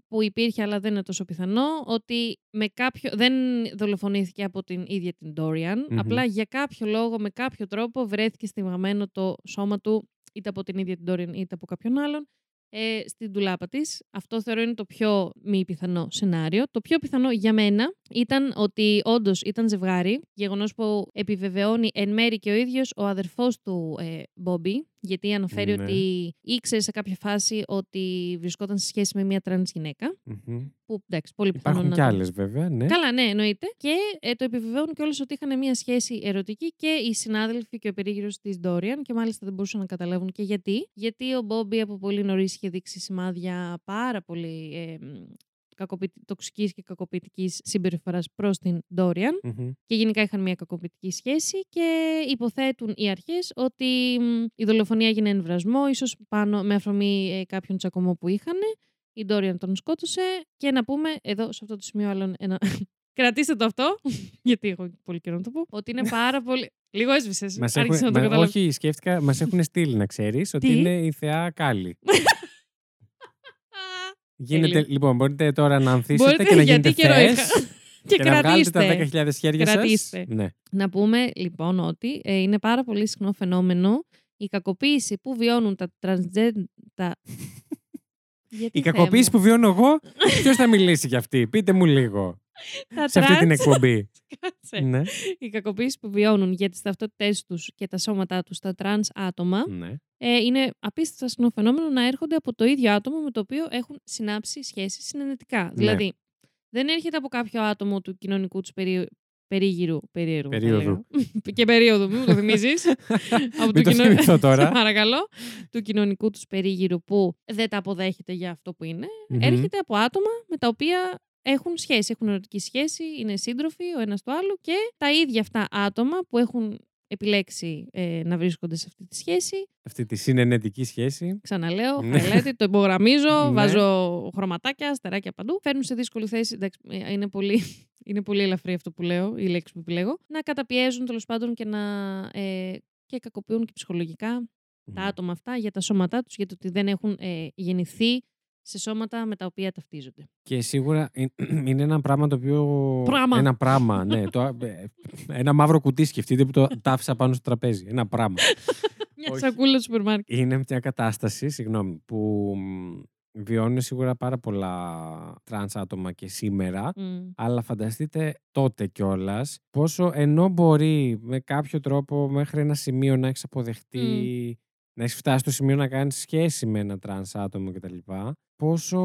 που υπήρχε αλλά δεν είναι τόσο πιθανό, ότι με κάποιο, δεν δολοφονήθηκε από την ίδια την Dorian, Μμμ. απλά για κάποιο λόγο, με κάποιο τρόπο βρέθηκε στιμαγμένο το σώμα του είτε από την ίδια την Dorian είτε από κάποιον άλλον ε, στην ντουλάπα της. Αυτό θεωρώ είναι το πιο μη πιθανό σενάριο. Το πιο πιθανό για μένα ήταν ότι όντως ήταν ζευγάρι, γεγονός που επιβεβαιώνει εν μέρει και ο ίδιος ο αδερφός του ε, Μπόμπι, γιατί αναφέρει Ναι. ότι ήξερε σε κάποια φάση ότι βρισκόταν σε σχέση με μια τρανς γυναίκα, Μμμ. που εντάξει, πολύ πιθανό Υπάρχουν να κι το- άλλες βέβαια, ναι. Καλά, ναι, εννοείται. Και ε, το επιβεβαιώνουν κιόλας ότι είχαν μια σχέση ερωτική και οι συνάδελφοι και ο περίγυρος της Ντόριαν. Και μάλιστα δεν μπορούσαν να καταλάβουν και γιατί. Γιατί ο Μπόμπι από πολύ νωρίς είχε δείξει σημάδια πάρα πολύ ε, τοξικής και κακοποιητικής συμπεριφοράς προς την Ντόριαν Μμμ. και γενικά είχαν μια κακοποιητική σχέση και υποθέτουν οι αρχές ότι μ, η δολοφονία έγινε εμβρασμό, ίσως πάνω με αφορμή ε, κάποιον τσακωμό που είχαν. Η Ντόριαν τον σκότωσε και να πούμε εδώ σε αυτό το σημείο άλλον ένα... [laughs] Κρατήστε το αυτό, [laughs] γιατί έχω πολύ καιρό να το πω, ότι είναι πάρα πολύ... Λίγο έσβησες, Μας άρχισε έχουν, να το μα- καταλάβεις. όχι, σκέφτηκα, μας έχουν στείλει να ξέρεις ότι Τι; είναι η θεά Κάλλη. [laughs] Γίνεται, Τέλειο. λοιπόν, μπορείτε τώρα να ανθίσετε Μπορείτε, και να γιατί γίνετε καιρό θεές είχα. [laughs] και, και να βγάλετε τα κρατήστε. 10.000 χέρια Κρατήστε. σας. Ναι. Να πούμε λοιπόν ότι ε, είναι πάρα πολύ συχνό φαινόμενο η κακοποίηση που βιώνουν τα transgender. Τα... [laughs] Γιατί, Η Θεέ κακοποίηση μου, που βιώνω εγώ, ποιος θα μιλήσει για αυτή; Πείτε μου λίγο. Τα σε αυτή την trans- εκπομπή. [laughs] Κάτσε. ναι. Η κακοποίηση που βιώνουν για τις ταυτότητές τους και τα σώματά τους τα τρανς άτομα ναι. ε, είναι απίστευτα συχνό φαινόμενο να έρχονται από το ίδιο άτομο με το οποίο έχουν συνάψει σχέσεις συναινετικά. Δηλαδή, δεν έρχεται από κάποιο άτομο του κοινωνικού τους περί... περίγυρου. Περίεργου. θα Περίοδου. λέγα. [laughs] και περίοδου, μην μου το θυμίζεις. [laughs] από Μην το κοινο- θυμηθώ τώρα. Σε παρακαλώ. Του κοινωνικού τους περίγυρου που δεν τα αποδέχεται για αυτό που είναι. Μμμ. Έρχεται από άτομα με τα οποία έχουν σχέση, έχουν ερωτική σχέση, είναι σύντροφοι ο ένας του άλλου και τα ίδια αυτά άτομα που έχουν επιλέξει ε, να βρίσκονται σε αυτή τη σχέση. Αυτή τη συνενετική σχέση. Ξαναλέω, Ναι. highlighted, το υπογραμμίζω, Ναι. βάζω χρωματάκια, αστεράκια παντού. Φέρνουν σε δύσκολη θέση. Εντάξει, ε, είναι πολύ, [laughs] είναι πολύ ελαφρύ αυτό που λέω, η λέξη που επιλέγω. Να καταπιέζουν τέλος πάντων και να ε, και κακοποιούν και ψυχολογικά τα άτομα αυτά για τα σώματά τους, για το ότι δεν έχουν ε, γεννηθεί σε σώματα με τα οποία ταυτίζονται. Και σίγουρα ε, [clears throat] είναι ένα πράγμα το οποίο. Πράγμα. Ένα πράγμα, ναι. [laughs] Το, ε, ένα μαύρο κουτί σκεφτείτε που το τα άφησα πάνω στο τραπέζι. Ένα πράγμα. [laughs] Μια Όχι. σακούλα του σούπερ μάρκετ. Είναι μια κατάσταση, συγγνώμη, που μ, βιώνουν σίγουρα πάρα πολλά τρανς άτομα και σήμερα. Μμ. Αλλά φανταστείτε τότε κιόλας πόσο ενώ μπορεί με κάποιο τρόπο μέχρι ένα σημείο να έχεις αποδεχτεί, να έχεις φτάσει στο σημείο να κάνεις σχέση με ένα τρανς άτομο κτλ. Πόσο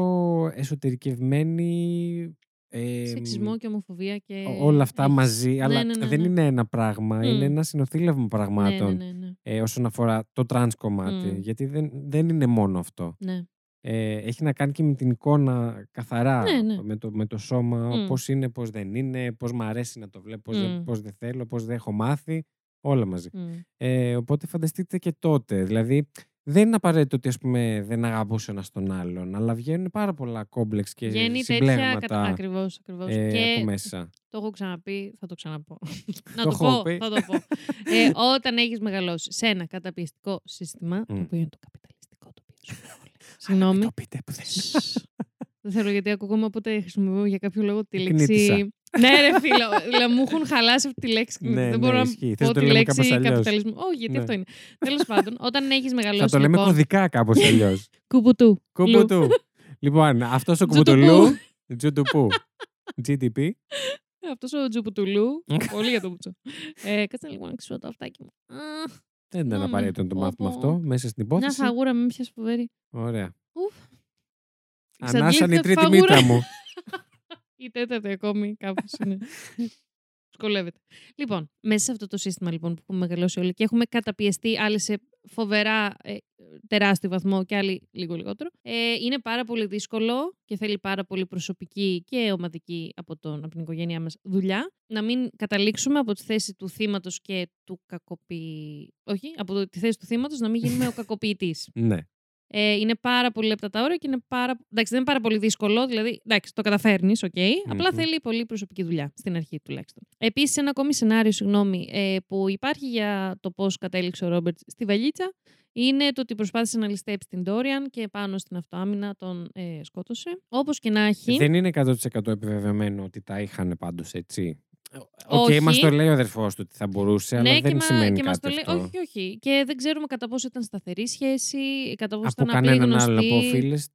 εσωτερικευμένη. ε, Σεξισμό και ομοφοβία και. ό- όλα αυτά έχεις. μαζί, αλλά ναι, ναι, δεν ναι. είναι ένα πράγμα, Μμ. είναι ένα συνονθύλευμα Ναι, πραγμάτων ναι, ναι, ναι. ε, όσον αφορά το τρανς κομμάτι. Μμ. Γιατί δεν, δεν είναι μόνο αυτό. ναι. Ε, έχει να κάνει και με την εικόνα καθαρά, Ναι, ναι. Με, το, με το σώμα, Μμ. πώς είναι, πώς δεν είναι, πώς μ' αρέσει να το βλέπω, πώς, δεν, Μμ. πώς δεν θέλω, πώς δεν έχω μάθει, όλα μαζί. Μμ. Ε, οπότε φανταστείτε και τότε, δηλαδή δεν είναι απαραίτητο ότι ας πούμε, δεν αγαπούσε ένας τον άλλον, αλλά βγαίνουν πάρα πολλά κόμπλεξ και Βγαίνει τέτοια. συμπλέγματα Κατα... Ακριβώς, ακριβώς. ε, και από μέσα. το έχω ξαναπεί, θα το ξαναπώ. [laughs] να Το το, έχω πω, πει. θα το πω. ε, [laughs] όταν έχεις μεγαλώσει σε ένα καταπιεστικό σύστημα, το Μμ. οποίο είναι το καπιταλιστικό το οποίο σου λέω. Συγγνώμη. Μην το πείτε που δεν Δεν θέλω γιατί ακούγομαι όποτε χρησιμοποιώ για κάποιο λόγο τη Κνήτησα. λέξη. Ναι, ρε φίλο. δηλαδή, μου έχουν χαλάσει αυτή τη λέξη. Ναι, δεν ναι, μπορώ ισχύει. να Θες πω να το τη λέμε λέξη κάπως αλλιώς. καπιταλισμού. Όχι, γιατί Ναι. αυτό είναι. Τέλος πάντων, όταν έχεις μεγαλώσει. Θα το λέμε λοιπόν, κωδικά κάπως αλλιώς. [laughs] Κουπουτού. Κουμπουτού. λοιπόν, αυτός ο Τζουτουπού. κουμπουτουλού. Τζουτουπού. GDP. Αυτός ο Τζουποτουλού. πολύ για το μπουτσό. Ε, κάτσε λίγο να ξύσω το αυτάκι μου. Α, Δεν ήταν Μμμ. απαραίτητο να το Πω, μάθουμε πω. αυτό μέσα στην Μια υπόθεση. φαγούρα με πιάσεις φοβερή. Ωραία. Ουφ. Ανάσαν η Εξαντλήθηκα τρίτη φαγούρα. μύτα μου. [laughs] Η τέταρτη ακόμη κάπως είναι. Σκυλεύεται. Λοιπόν, μέσα σε αυτό το σύστημα λοιπόν, που έχουμε μεγαλώσει όλοι και έχουμε καταπιεστεί άλλοι σε φοβερά ε, τεράστιο βαθμό και άλλοι λίγο λιγότερο, ε, είναι πάρα πολύ δύσκολο και θέλει πάρα πολύ προσωπική και ομαδική από, τον, από την οικογένειά μας δουλειά να μην καταλήξουμε από τη θέση του θύματος και του κακοποιητή. Όχι, από το- τη θέση του θύματος να μην γίνουμε ο [laughs] κακοποιητής. Ναι. Ε, είναι πάρα πολύ λεπτά τα όρια και είναι πάρα. Εντάξει, δεν είναι πάρα πολύ δύσκολο, δηλαδή. Εντάξει, το καταφέρνεις, οκ. Απλά Μμμ. θέλει πολύ προσωπική δουλειά, στην αρχή τουλάχιστον. Επίσης, ένα ακόμη σενάριο, συγγνώμη, ε, που υπάρχει για το πώς κατέληξε ο Ρόμπερτ στη βαλίτσα είναι το ότι προσπάθησε να ληστέψει την Ντόριαν και πάνω στην αυτοάμυνα τον ε, σκότωσε. Όπως και να έχει. Δεν είναι 100% επιβεβαιωμένο ότι τα είχαν πάντως έτσι; Οκ, Όχι. μα το λέει ο αδερφός του ότι θα μπορούσε, αλλά ναι, δεν και, μα- σημαίνει και μας κάτι το λέει. αυτό. Όχι, όχι. Και δεν ξέρουμε κατά πόσο ήταν σταθερή σχέση, κατά πόσο Από ήταν απλή κανέναν γνωστή. άλλον, από φίλες,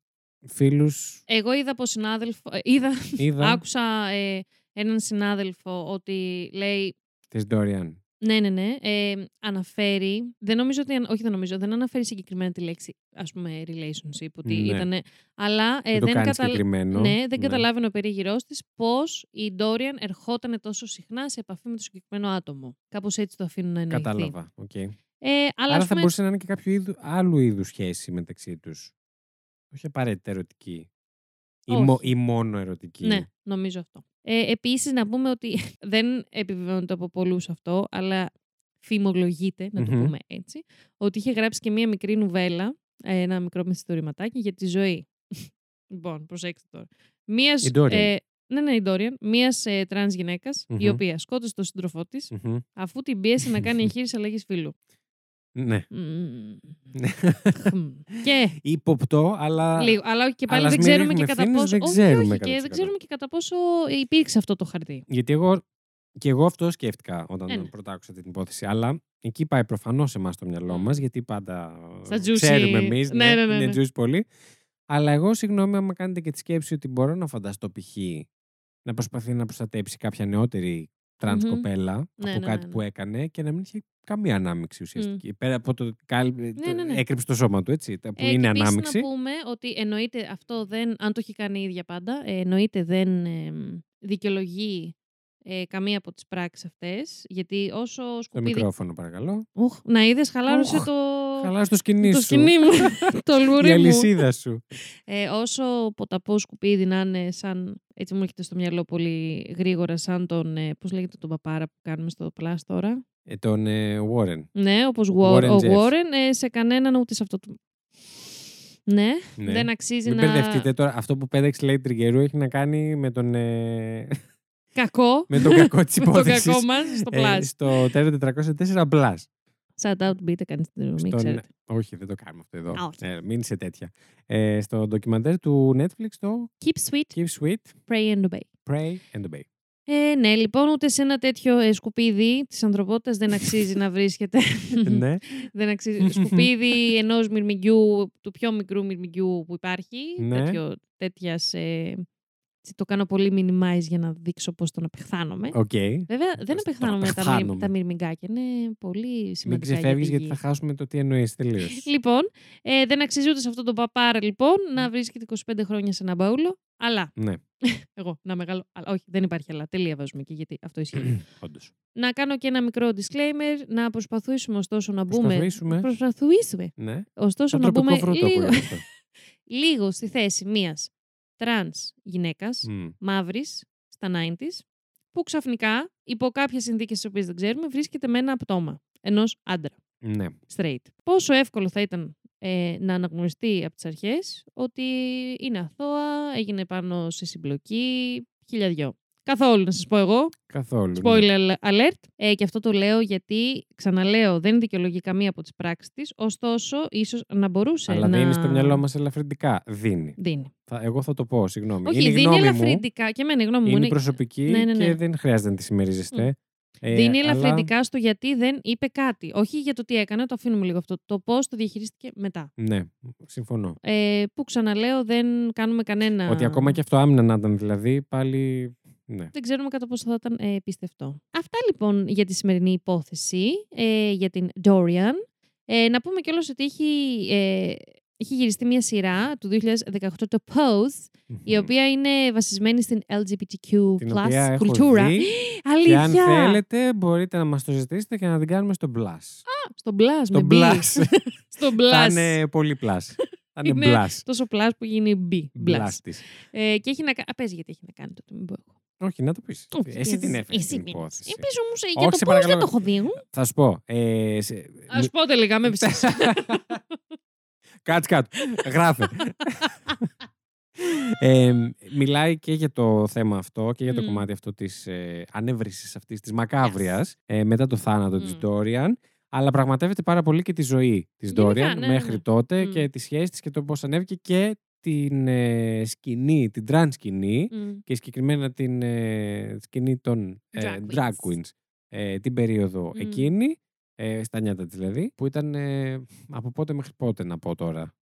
φίλους, Εγώ είδα από συνάδελφο. ε, Είδα, είδα άκουσα ε, έναν συνάδελφο ότι λέει της Dorian. Ναι, ναι, ναι. Ε, αναφέρει. Δεν νομίζω ότι. Όχι, δεν νομίζω. Δεν αναφέρει συγκεκριμένα τη λέξη, ας πούμε, relationship. Ότι Ναι. ήτανε, αλλά ε, Δεν το δεν, κάνει καταλα- συγκεκριμένο. ναι, δεν καταλάβαινε ο περίγυρός της πώς η Ντόριαν ερχόταν τόσο συχνά σε επαφή με το συγκεκριμένο άτομο. Κάπως έτσι το αφήνουν να εννοηθεί. Κατάλαβα. οκ. Ε, αλλά Άρα ας θα πούμε, μπορούσε να είναι και κάποιο είδους, άλλου είδους σχέση μεταξύ τους. Όχι απαραίτητα ερωτική. Ή, Όχι. μο- ή μόνο ερωτική. Ναι, νομίζω αυτό. Ε, Επίσης, να πούμε ότι [laughs] δεν επιβεβαιώνεται από πολλούς αυτό, αλλά φημολογείται, να το Μμμ. πούμε έτσι, ότι είχε γράψει και μία μικρή νουβέλα, ε, ένα μικρό μυθιστορηματάκι για τη ζωή. [laughs] λοιπόν, προσέξτε τώρα. Μίας, Η Dorian. ε, ναι, ναι, η Dorian, μιας ε, τρανς γυναίκας, η Μμμ. οποία σκότωσε τον σύντροφό της, Μμμ. αφού την πίεσε να κάνει εγχείρηση αλλαγής φύλου. Ναι. Μμμ. Ναι. [laughs] Χμ. και Ύποπτο, αλλά. λίγο. Αλλά όχι και πάλι Αλλά δεν ας μην ξέρουμε και ρίχνουμε κατά ευθύνες, πόσο. δεν όχι, ξέρουμε όχι, και 100%. δεν ξέρουμε και κατά πόσο υπήρξε αυτό το χαρτί. Γιατί εγώ. Και εγώ αυτός σκέφτηκα όταν Ναι, ναι. πρώτα άκουσα την υπόθεση. Αλλά εκεί πάει προφανώς εμάς στο μυαλό Μμ. μας, γιατί πάντα Στα juicy- ξέρουμε εμείς. Ναι, ναι, ναι, είναι ναι. juice πολύ. Αλλά εγώ, συγγνώμη, άμα κάνετε και τη σκέψη ότι μπορώ να φανταστώ π.χ. να προσπαθεί να προστατέψει κάποια νεότερη τρανς Μμμ. κοπέλα Ναι, από ναι, κάτι ναι, που ναι. έκανε και να μην είχε καμία ανάμειξη ουσιαστική. Πέρα από το ότι κάλυ- το- ναι, ναι. έκρυψε το σώμα του, έτσι, τα- που Ε, είναι και επίσης ανάμειξη. να πούμε ότι εννοείται αυτό δεν, αν το έχει κάνει η ίδια πάντα, ε, εννοείται δεν ε, δικαιολογεί ε, καμία από τις πράξεις αυτές, γιατί όσο Το σκουπίδι... μικρόφωνο, παρακαλώ. Ουχ, να είδες, χαλάρωσε Ουχ, το... Χαλά το σκηνή το σου. σκηνή μου, το Η λουρί μου. αλυσίδα σου. Ε, όσο ποταπό σκουπίδι να είναι σαν, έτσι μου έρχεται στο μυαλό πολύ γρήγορα, σαν τον, ε, πώς λέγεται τον παπάρα που κάνουμε στο Plus τώρα; Ε, τον ε, Warren. Ναι, όπως Warren ο Jeffs. Warren, ε, σε κανέναν ούτε σε αυτό το... Ναι, Ναι. δεν αξίζει Μην να... μπερδευτείτε τώρα. Αυτό που πέδεξε λέει Τριγκερού έχει να κάνει με τον, ε, Κακό, με τον κακό της [laughs] με το υπόθεσης. κακό μας στο Plus. στο τέλο 404 Plus. Shout out, μπείτε κανείς στην μην Στον- ξέρετε. Όχι, δεν το κάνουμε αυτό εδώ. Α, όχι. Ε, μην είσαι τέτοια. Ε, στο ντοκιμαντέρ του Netflix το Keep sweet, Keep Sweet, pray and obey. Pray and Obey. Ε, ναι, λοιπόν, ούτε σε ένα τέτοιο ε, σκουπίδι της ανθρωπότητας δεν αξίζει να βρίσκεται. [laughs] ναι, δεν αξίζει. σκουπίδι ενός μυρμηγκιού, του πιο μικρού μυρμηγκιού που υπάρχει. Ναι. Τέτοιο, τέτοιας, ε, το κάνω πολύ minimize για να δείξω πώς τον απεχθάνομαι. οκ. Βέβαια, δεν Τον απεχθάνομαι τα, μυρ, απεχθάνομαι. τα μυρμηγκάκια. Είναι πολύ Μην σημαντικά. για ξεφεύγεις τη γιατί γη. θα χάσουμε το τι εννοείς τελείως. [laughs] Λοιπόν, ε, δεν αξίζει ούτε σε αυτόν τον παπάρα λοιπόν να βρίσκεται 25 χρόνια σε ένα μπαούλο. Αλλά, ναι, [laughs] εγώ να μεγάλο. Αλλά, όχι, δεν υπάρχει αλλά. Τελεία βάζουμε εκεί γιατί αυτό ισχύει. [clears throat] όντως. να κάνω και ένα μικρό disclaimer. Να προσπαθήσουμε ωστόσο να μπούμε. Προσπαθήσουμε. Προσπαθήσουμε. Ναι. Ωστόσο Σαν να τροπικό μπούμε φρούτο λίγο, ακούγεται αυτό. [laughs] λίγο στη θέση μιας τρανς γυναίκας, Μμ. μαύρης, στα 90s, που ξαφνικά, υπό κάποιες συνθήκες τις οποίες δεν ξέρουμε, βρίσκεται με ένα πτώμα ενός άντρα, Ναι. straight. Πόσο εύκολο θα ήταν ε, να αναγνωριστεί από τις αρχές ότι είναι αθώα, έγινε πάνω σε συμπλοκή, χιλιαδιό. Καθόλου, να σας πω εγώ. Καθόλου. ναι. Spoiler alert. Ε, και αυτό το λέω γιατί, ξαναλέω, δεν δικαιολογεί καμία από τις πράξεις της, ωστόσο, ίσως να μπορούσε Αλλά να... δίνει στο μυαλό μας ελαφρυντικά. Δίνει. Δίνει. Θα, εγώ θα το πω, συγγνώμη. Όχι, είναι η δίνει γνώμη μου, ελαφρυντικά. Και εμένα η γνώμη μου είναι είναι. προσωπική Ναι, ναι, ναι. και δεν χρειάζεται να τη συμμερίζεστε. Ε, δίνει αλλά- ελαφρυντικά στο γιατί δεν είπε κάτι. Όχι για το τι έκανε, το αφήνουμε λίγο αυτό. Το πώς το διαχειρίστηκε μετά. Ναι, συμφωνώ. Ε, που ξαναλέω, δεν κάνουμε κανένα. Ότι ακόμα και αυτό άμυνα να ήταν δηλαδή, πάλι. Ναι. Δεν ξέρουμε κατά πόσο θα ήταν ε, πιστευτό. Αυτά λοιπόν για τη σημερινή υπόθεση, ε, για την Dorian. Ε, να πούμε κιόλας ότι έχει, ε, έχει γυριστεί μια σειρά του 2018 το Pose, η οποία είναι βασισμένη στην LGBTQ Την οποία έχω κουλτούρα. δει Αλήθεια! Και αν θέλετε, μπορείτε να μας το ζητήσετε και να την κάνουμε στο Blast. Στο Blast, Στο με B. Blast. [laughs] Στο Θα Blast. είναι πολύ Plus. Θα είναι Είναι Blast. Τόσο Blast που γίνει B. Blast. Blast της. Ε, και έχει να κάνει. Πες γιατί έχει να κάνει τότε, μην πω εγώ. Όχι, να το πεις. Όχι, Εσύ την έφερες εσύ την την- υπόθεση. Ε, πες όμως, ε, Όχι, για το σε πώς δεν παρακαλώ. το έχω δει εγώ. Θα σου πω. Ε, σε- Ας πω τελικά, με πεισείς. [laughs] Κάτσε κάτω. Γράφε. [laughs] ε, μιλάει και για το θέμα αυτό και για το Μμ. κομμάτι αυτό της ε, ανέβρησης αυτής της μακάβριας ε, μετά το θάνατο της Μμ. Dorian αλλά πραγματεύεται πάρα πολύ και τη ζωή της Γενικά, Dorian ναι, ναι, μέχρι ναι. τότε Μμ. και τη σχέση της και το πώς ανέβηκε και την ε, σκηνή, την τραν σκηνή Μμ. και συγκεκριμένα την ε, σκηνή των ε, Drag drag queens. queens ε, την περίοδο Μμ. εκείνη, ε, στα νιάτα της δηλαδή, που ήταν ε, από πότε μέχρι πότε να πω τώρα.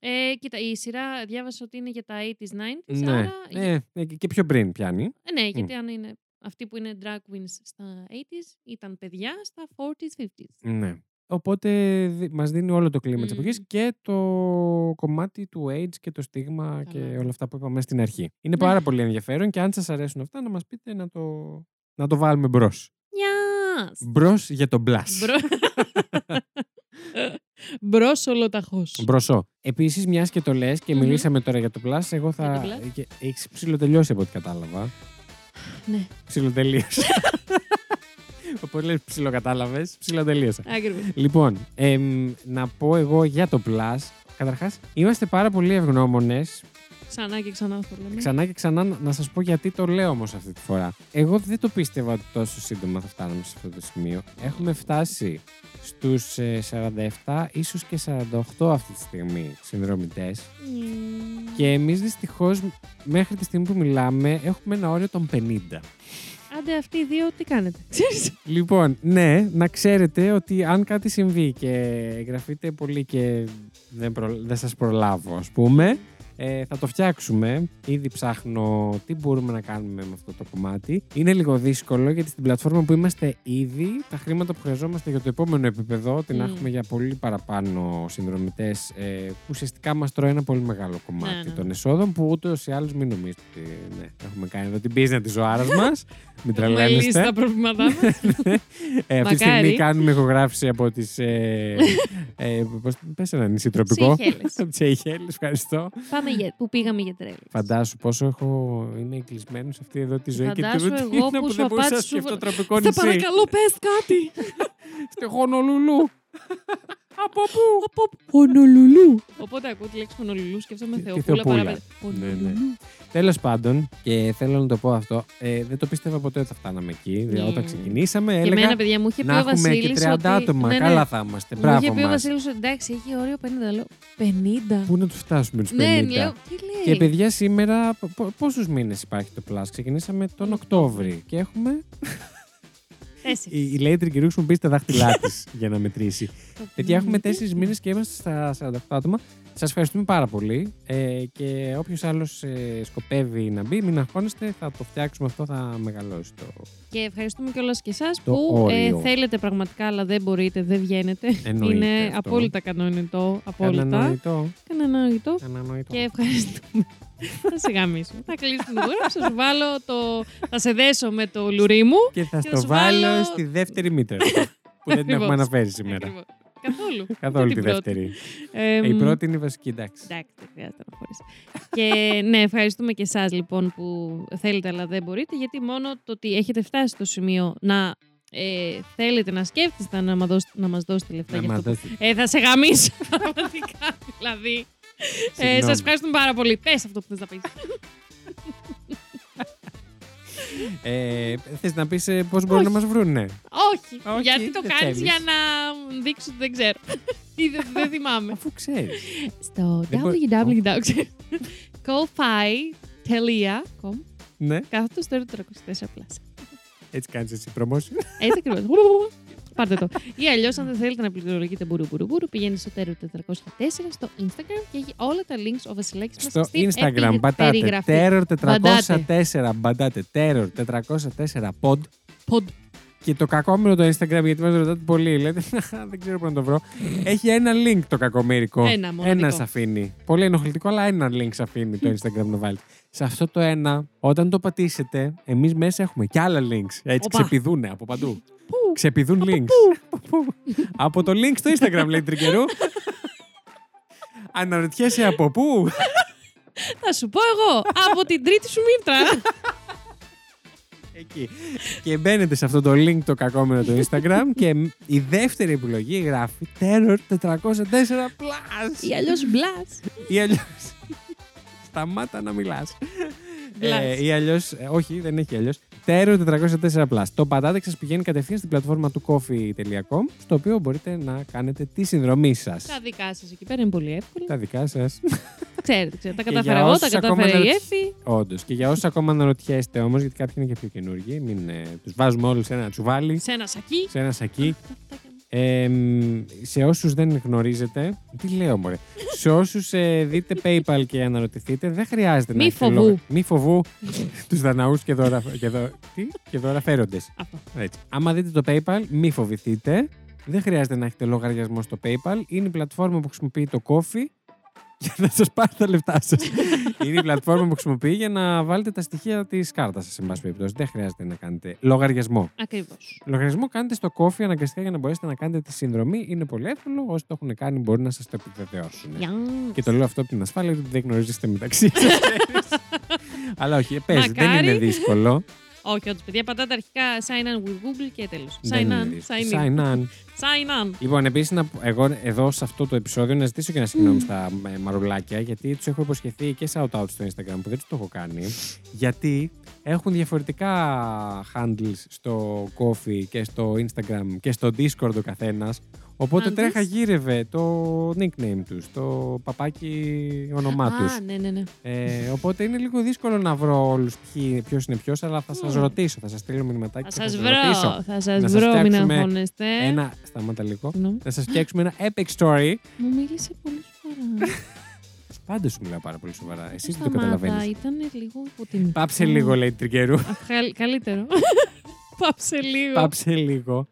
Ε, κοίτα, η σειρά διάβασα ότι είναι για τα 80s, 90s, Ναι, άρα... ε, ε, και πιο πριν πιάνει. Ε, ναι, γιατί αν είναι αυτοί που είναι drag queens στα 80s, ήταν παιδιά στα 40s, 50s. Ναι. Οπότε δι- μας δίνει όλο το κλίμα της Μμ. εποχής και το κομμάτι του AIDS και το στίγμα και Καλά. όλα αυτά που είπαμε στην αρχή. Είναι Ναι. πάρα πολύ ενδιαφέρον και αν σας αρέσουν αυτά να μας πείτε να το, να το βάλουμε μπρος. Yes! Μπρος για το μπλας. Μπρο... Μπρος ολοταχώς. Μπροσό. Επίσης, μιας και το λες και Μμμ. μιλήσαμε τώρα για το Plus, εγώ θα. Για το Plus. Έχεις ψηλοτελειώσει από ό,τι κατάλαβα. Ναι, Ψηλοτελείωσε. [laughs] Οπότε λες ψιλοκατάλαβες, ψιλοτελείωσα. ακριβώς. Λοιπόν, εμ, να πω εγώ για το Plus Καταρχάς, είμαστε πάρα πολύ ευγνώμονες. Ξανά και ξανά αυτό λέμε. Ξανά και ξανά να σας πω γιατί το λέω όμως αυτή τη φορά. Εγώ δεν το πίστευα ότι τόσο σύντομα θα φτάνουμε σε αυτό το σημείο. Έχουμε φτάσει στους 47, ίσως και 48 αυτή τη στιγμή συνδρομητές. Μμμ. Και εμείς δυστυχώς μέχρι τη στιγμή που μιλάμε έχουμε ένα όριο των 50. Άντε αυτοί οι δύο τι κάνετε; [laughs] Ξέρεις. Λοιπόν, ναι, να ξέρετε ότι αν κάτι συμβεί και εγγραφείτε πολύ και δεν, προ... δεν σας προλάβω, ας πούμε, ε, θα το φτιάξουμε. Ήδη ψάχνω τι μπορούμε να κάνουμε με αυτό το κομμάτι. Είναι λίγο δύσκολο γιατί στην πλατφόρμα που είμαστε ήδη, τα χρήματα που χρειαζόμαστε για το επόμενο επίπεδο, ότι να Μμ. έχουμε για πολύ παραπάνω συνδρομητές, ε, που ουσιαστικά μας τρώει ένα πολύ μεγάλο κομμάτι Ναι, ναι. των εσόδων, που ούτως ή άλλως μην νομίζετε ότι ναι, έχουμε κάνει εδώ την business της ζωάρας [laughs] μας. Μην Έχουμε λύσει τρελαίνεστε. τα προβλήματά μας. [laughs] Ε, αυτή τη Μακάρι. στιγμή κάνουμε ηχογράφηση από τις... Ε, [laughs] ε, πώς, πες ένα νησί τροπικό. Σeychelles. Από τις Seychelles, ευχαριστώ. Πάμε για, που πήγαμε για τρέλες. Φαντάσου πόσο έχω, είναι κλεισμένο σε αυτή εδώ τη ζωή και Φαντάσου τη εγώ [laughs] ρουτίνα που που σου δεν μπορούσα να απάντησα, σκεφτώ σου- τροπικό Θα νησί. παρακαλώ πες κάτι. [laughs] Στη Χονολουλού. Από πού; Από Χονολουλού. Οπότε ακούω τη λέξη Χονολουλού, σκέφτομαι Τη- τη Θεοπούλα Θεοπούλα. παραπέρα. Ναι, ναι. Χονολουλού. Τέλος πάντων, και θέλω να το πω αυτό, ε, δεν το πίστευα ποτέ ότι θα φτάναμε εκεί. Δηλαδή, Ναι. Όταν ξεκινήσαμε, Και έλεγα εμένα, παιδιά, μου είχε πει να ο έχουμε και Βασίλης 30 ότι... άτομα. Ναι, ναι. Καλά θα είμαστε. Μου Μπράβο είχε πει ο μας. Βασίλης ότι εντάξει, έχει όριο 50. Λέω 50. Πού να τους φτάσουμε τους 50. Ναι, λέω, τι λέει; Και παιδιά, σήμερα πόσους μήνες υπάρχει το Plus; Ξεκινήσαμε τον Οκτώβρη και έχουμε. Τέσσερις. Η, η λέει τρικυρού χρησιμοποιήσει τα δάχτυλά [laughs] τη για να μετρήσει. Παιδιά, έχουμε Ναι. τέσσερις μήνες και είμαστε στα 48 άτομα. Σας ευχαριστούμε πάρα πολύ. Ε, και όποιος άλλος ε, σκοπεύει να μπει, μην αγχώνεστε. Θα το φτιάξουμε αυτό, θα μεγαλώσει το. Και ευχαριστούμε κιόλας και εσάς Το που ε, όριο. θέλετε πραγματικά, αλλά δεν μπορείτε, δεν βγαίνετε. Εννοείται Είναι αυτό. απόλυτα κανονιτό. Απόλυτα. Κανανοητό. Κανονιτό. Κανανοητό. Και ευχαριστούμε. Θα σε γαμίσω. θα κλείσω την γόρια, θα σου βάλω το. θα σε δέσω με το λουρί μου. Και θα Και θα στο σου βάλω βάλω- στη δεύτερη μήτρα. που δεν την έχουμε Ακριβώς. αναφέρει σήμερα. Ακριβώς. Καθόλου. Καθόλου Ούτε τη την πρώτη. δεύτερη. Ε, Ε, η μ, πρώτη είναι η βασική, εντάξει. Εντάξει, δεν χρειάζεται να χωρίσει. και ναι, ευχαριστούμε και εσάς λοιπόν που θέλετε αλλά δεν μπορείτε, γιατί μόνο το ότι έχετε φτάσει στο σημείο να ε, θέλετε να σκέφτεστε να, μας δώσετε, να μας δώσετε λεφτά Να για μας αυτό. που- δώσετε. Ε, θα σε γαμίσω [laughs] πραγματικά. δηλαδή. Ε, Συγγνώμη. σας ευχαριστούμε πάρα πολύ. Πες αυτό που θες να πεις. Ε, Θες να πεις πώς μπορούν να μας βρούνε; Όχι, Όχι, γιατί το δεν κάνεις θέλεις. για να δείξεις ότι δεν ξέρω. [laughs] Ή δεν, δεν θυμάμαι. Αφού ξέρεις. Στο Δεν μπο- www.coffi.com ναι, κάθετος στο 404 plus. έτσι κάνεις εσύ promotion. Έτσι ακριβώς. Πάρτε το. Ή αλλιώς, αν δεν θέλετε να πληκτρολογείτε μπουρου μπουρου μπουρου, πηγαίνει στο τέρο 404 στο Instagram και έχει όλα τα links ο Βασιλάκης μας Στο Instagram πατάτε Terror 404. Μπαντάτε Terror 404 pod. Pod. Και το κακόμερο το Instagram, γιατί μας ρωτάτε πολύ, λέτε δεν ξέρω πού να το βρω. Έχει ένα link το κακομέρικο. Ένα μοναδικό. Ένα σ' αφήνει. Πολύ ενοχλητικό, αλλά ένα link σ' αφήνει το Instagram να βάλει. Σε αυτό το ένα, όταν το πατήσετε, εμείς μέσα έχουμε και άλλα links. Έτσι Οπα. ξεπηδούνε από παντού. Πού; Ξεπηδούν links. Από πού; από το link στο Instagram, λέει τρικερού. Αναρωτιέσαι από πού. Θα σου πω εγώ. από την τρίτη σου μήτρα. Εκεί. Και μπαίνετε σε αυτό το link το κακόμενο το Instagram και η δεύτερη επιλογή γράφει Terror 404 Plus. Ή αλλιώς μπλας. Ή αλλιώς. Σταμάτα να μιλάς. Μπλας. Ε, ή αλλιώς. όχι, δεν έχει αλλιώς. Terror 404 Plus. Το πατάτε και σα πηγαίνει κατευθείαν στην πλατφόρμα του coffee.com, στο οποίο μπορείτε να κάνετε τη συνδρομή σας. Τα δικά σας εκεί πέρα είναι πολύ εύκολα. Τα δικά σας. Ξέρετε, ξέρετε. Τα Και κατάφερα για εγώ, τα όσους ακόμα κατάφερε η δεν- Εφη. Όντως. Και για όσους ακόμα αναρωτιέστε όμως, γιατί κάποιοι είναι και πιο καινούργοι, μην ε, τους βάζουμε όλους σε ένα τσουβάλι, Σε ένα σακί. σε ένα σακί. Ε, μ, σε όσους δεν γνωρίζετε, τι λέω μωρέ, σε όσους ε, δείτε PayPal και αναρωτηθείτε, δεν χρειάζεται να Μη έχετε φοβού. λόγο- Μη φοβού [laughs] τους δαναούς και, δωρα, και, δω, τι; και δωραφέροντες. Αυτό. Έτσι. Άμα δείτε το PayPal, μη φοβηθείτε. Δεν χρειάζεται να έχετε λογαριασμό στο PayPal. Είναι η πλατφόρμα που χρησιμοποιεί το Coffee [laughs] για να σας πάρει τα λεφτά σας. Είναι η πλατφόρμα που χρησιμοποιεί για να βάλετε τα στοιχεία της κάρτας σας, σε πάση περιπτώσει. Δεν χρειάζεται να κάνετε λογαριασμό. Ακριβώς. Λογαριασμό κάνετε στο Coffee αναγκαστικά για να μπορέσετε να κάνετε τη συνδρομή. Είναι πολύ εύκολο. Όσοι το έχουν κάνει μπορεί να σας το επιβεβαιώσουν. Και το λέω αυτό από την ασφάλεια, γιατί δεν γνωρίζεστε μεταξύ σας. [laughs] Αλλά όχι, παίζει. Δεν Μακάρι. είναι δύσκολο. Όχι, όντως, παιδιά, πατάτε αρχικά sign in with Google και τέλος. Δεν Sign είναι in, δύσκολο. sign in. Sign on. Sign on. Λοιπόν, επίσης, εγώ εδώ σε αυτό το επεισόδιο να ζητήσω και ένα συγγνώμη Mm. στα ε, μαρουλάκια, γιατί τους έχω υποσχεθεί και shout out στο Instagram που δεν τους το έχω κάνει. Γιατί έχουν διαφορετικά handles στο Coffee και στο Instagram και στο Discord ο καθένας. Οπότε Handles? τρέχα γύρευε το nickname τους, το παπάκι όνομά τους. Α, ναι, ναι, ναι. Ε, οπότε είναι λίγο δύσκολο να βρω όλους ποιος είναι ποιος, αλλά θα σας Mm. ρωτήσω. Θα σας στείλω μηνυματάκι. Θα και σας σας ρωτήσω. βρω. Θα σας Να σας βρω, μην φτιάξουμε αγχώνεστε. Ένα. Σταμάτα λίγο. Συγγνώμη. Να σας φτιάξουμε ένα epic story. Μου μίλησε πολύ σοβαρά. [laughs] Πάντα σου μιλάω πάρα πολύ σοβαρά. Εσύ δεν το Σταμάτα, καταλαβαίνεις. Ήταν λίγο υποτιμητικό. Πάψε λίγο, λέει Τριγκερού. Αχ, καλ- Καλύτερο. [laughs] Πάψε λίγο. Πάψε λίγο.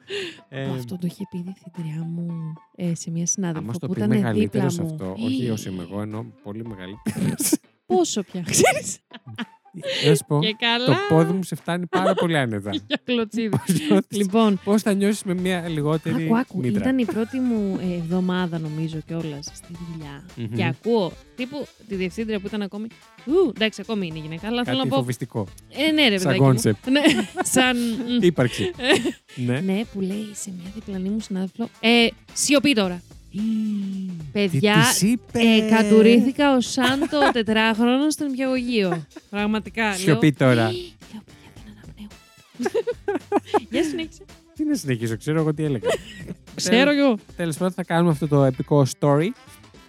Ε, Αυτό το είχε πει η διευθυντριά μου ε, σε μια συνάδελφο Άμα στο που πει ήταν μεγαλύτερος δίπλα μου. αυτό, όχι όσο είμαι εγώ, ενώ πολύ μεγαλύτερος. Πόσο πια, ξέρεις. [laughs] Να σου πω, Και καλά. το πόδι μου σε φτάνει πάρα πολύ άνετα. [laughs] Για κλωτσίδι. λοιπόν, λοιπόν, πώς θα νιώσεις με μια λιγότερη. άκου, άκου. μήτρα; Ήταν η πρώτη μου ε, εβδομάδα, νομίζω, κιόλας στη δουλειά. Μμμ. Και ακούω τύπου τη διευθύντρια που ήταν ακόμη. Ου, εντάξει, ακόμη είναι γυναίκα, αλλά θέλω Κάτι να πω. φοβιστικό. Ε, ναι, ρε, Σαν παιδάκι μου. concept. Ναι, σαν. μ, Ύπαρξη. ναι. Ναι, που λέει σε μια διπλανή μου συνάδελφο. Ε, σιωπή τώρα. Παιδιά, Τι της είπες; ε, κατουρήθηκα ως σαν το τετράχρονος στον υπηαγωγείο. Πραγματικά. Σιωπή τώρα. Λέω, λέω, παιδιά, δεν αναπνέω. [laughs] Για συνέχισε. Τι να συνεχίσω, ξέρω εγώ τι έλεγα. Ξέρω εγώ. Τέλος πάντων, θα κάνουμε αυτό το επικό story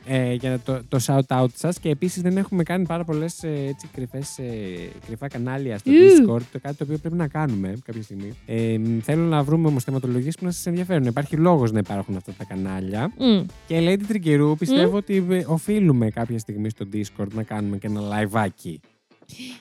ε, για το, το shout out σας. Και επίσης δεν έχουμε κάνει πάρα πολλές ε, κρυφές, ε, κρυφά κανάλια στο Ιου. Discord. Το κάτι το οποίο πρέπει να κάνουμε κάποια στιγμή. Ε, μ, θέλω να βρούμε όμως θεματολογίες που να σας ενδιαφέρουν. Υπάρχει λόγος να υπάρχουν αυτά τα κανάλια. Μμ. Και Lady Τριγκερού πιστεύω ότι ε, οφείλουμε κάποια στιγμή στο Discord να κάνουμε και ένα liveάκι.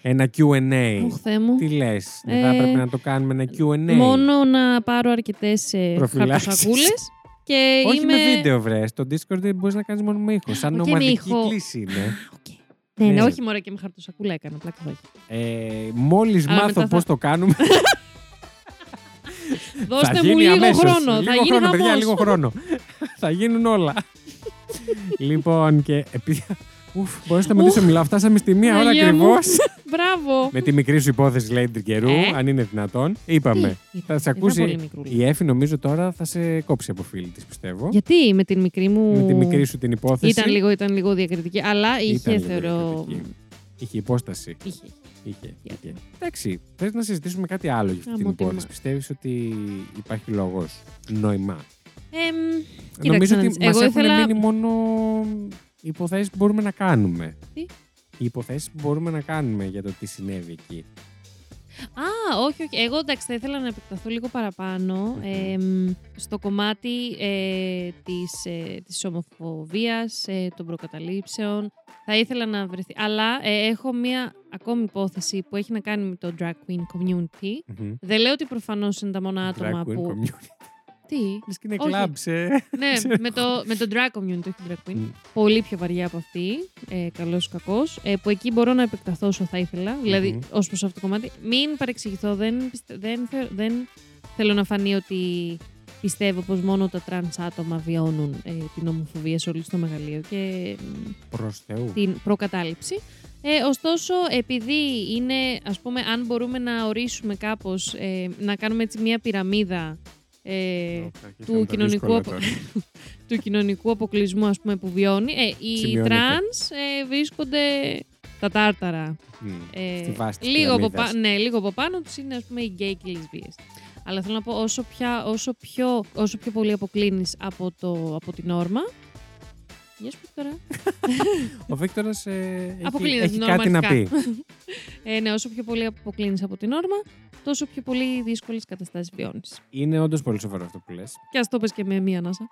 Ένα Q&A. Οχ, Θεέ μου. Τι λες, δεν θα Ε, έπρεπε να το κάνουμε ένα Q&A. Μόνο να πάρω αρκετές Προφυλάξεις. χαρτοσακούλες. Και Όχι είμαι... με βίντεο, βρες. Στο Discord δεν μπορείς να κάνεις μόνο με ήχο. Σαν Όχι με ομαδική ήχο. κλήση είναι. Οκ. Ναι, ναι, Ναι. όχι μωρέ και με χαρτοσακούλα έκανα. Πλάκα θα έχει. Ε, Μόλις Αλλά μάθω μετά πώς θα- το κάνουμε. [laughs] Δώστε θα μου γίνει λίγο αμέσως. χρόνο. Λίγο θα γίνει χρόνο, παιδιά, χαμός. λίγο χρόνο. θα γίνουν όλα. [laughs] λοιπόν, και επειδή. Ουφ, μπορείς να σταματήσω Ουφ. να μιλάω. Φτάσαμε στη μία ώρα Αγία μου. ακριβώς. [laughs] Μπράβο. με τη μικρή σου υπόθεση, λέει καιρού, Ε. αν είναι δυνατόν. Είπαμε. Τι, Θα σε ήταν πολύ ακούσει. μικρούλη. Η Εφη νομίζω τώρα θα σε κόψει από φίλη της, πιστεύω. Γιατί με την μικρή μου. Με τη μικρή σου την υπόθεση. Ήταν λίγο, ήταν λίγο διακριτική, αλλά είχε, Ήταν λίγο θεωρώ. διακριτική. Είχε υπόσταση. Είχε. Είχε. Για είχε. Εντάξει, θες να συζητήσουμε κάτι άλλο για αυτή την Άμα τι υπόθεση. μα- Πιστεύεις ότι υπάρχει λόγος, νόημα; Εμ, Νομίζω κοίταξε να ότι δεις. μας Εγώ έχουν ήθελα- μείνει μόνο υποθέσεις που μπορούμε να κάνουμε. Τι; Οι υποθέσεις που μπορούμε να κάνουμε για το τι συνέβη εκεί. Α, όχι, όχι. Εγώ εντάξει, θα ήθελα να επεκταθώ λίγο παραπάνω Μμμ. εμ, στο κομμάτι ε, της, ε, της ομοφοβίας, ε, των προκαταλήψεων. Θα ήθελα να βρεθεί. Αλλά ε, έχω μία ακόμη υπόθεση που έχει να κάνει με το drag queen community. Μμμ. Δεν λέω ότι προφανώς είναι τα μόνα άτομα Drag queen που... community. Τι; Λες και είναι Όχι. κλαμπς σε... ναι, Ξέρω [laughs] με το, με το drag community, όχι drag queen. Μμ. Πολύ πιο βαριά από αυτή, ε, καλός ή κακός, ε, που εκεί μπορώ να επεκταθώ όσο θα ήθελα, δηλαδή Μμμ. ως προς αυτό το κομμάτι. Μην παρεξηγηθώ, δεν, πιστε- δεν, θε- δεν θέλω να φανεί ότι πιστεύω πως μόνο τα τρανς άτομα βιώνουν ε, την ομοφοβία σε όλη στο μεγαλείο και μ, Προς Θεού. την προκατάληψη. Ε, ωστόσο, επειδή είναι, ας πούμε, αν μπορούμε να ορίσουμε κάπως, ε, να κάνουμε έτσι μια πυραμίδα ε, Ω, του αρχίσαμε τα κοινωνικού δύσκολα απο- τώρα. [laughs] του κοινωνικού αποκλεισμού ας πούμε, που βιώνει. Ε, οι Σημειώνεται. τρανς ε, βρίσκονται τα τάρταρα. Μμ. Ε, Στη βάση της λίγο, από, πυραμίδας. πα- ναι, λίγο από πάνω τους είναι ας πούμε, οι γκέι και οι λεσβίες. Αλλά θέλω να πω όσο, πια, όσο, πιο, όσο πιο πολύ αποκλίνεις από, το, από τη νόρμα. Γεια σου τώρα. Ο Βίκτορας ε, έχει, Αποκλίνεται έχει κάτι να πει. Ε, ναι, όσο πιο πολύ αποκλίνεις από τη νόρμα, τόσο πιο πολύ δύσκολες καταστάσεις βιώνεις. Είναι όντως πολύ σοβαρό αυτό που λες. Και ας το πες και με μία ανάσα.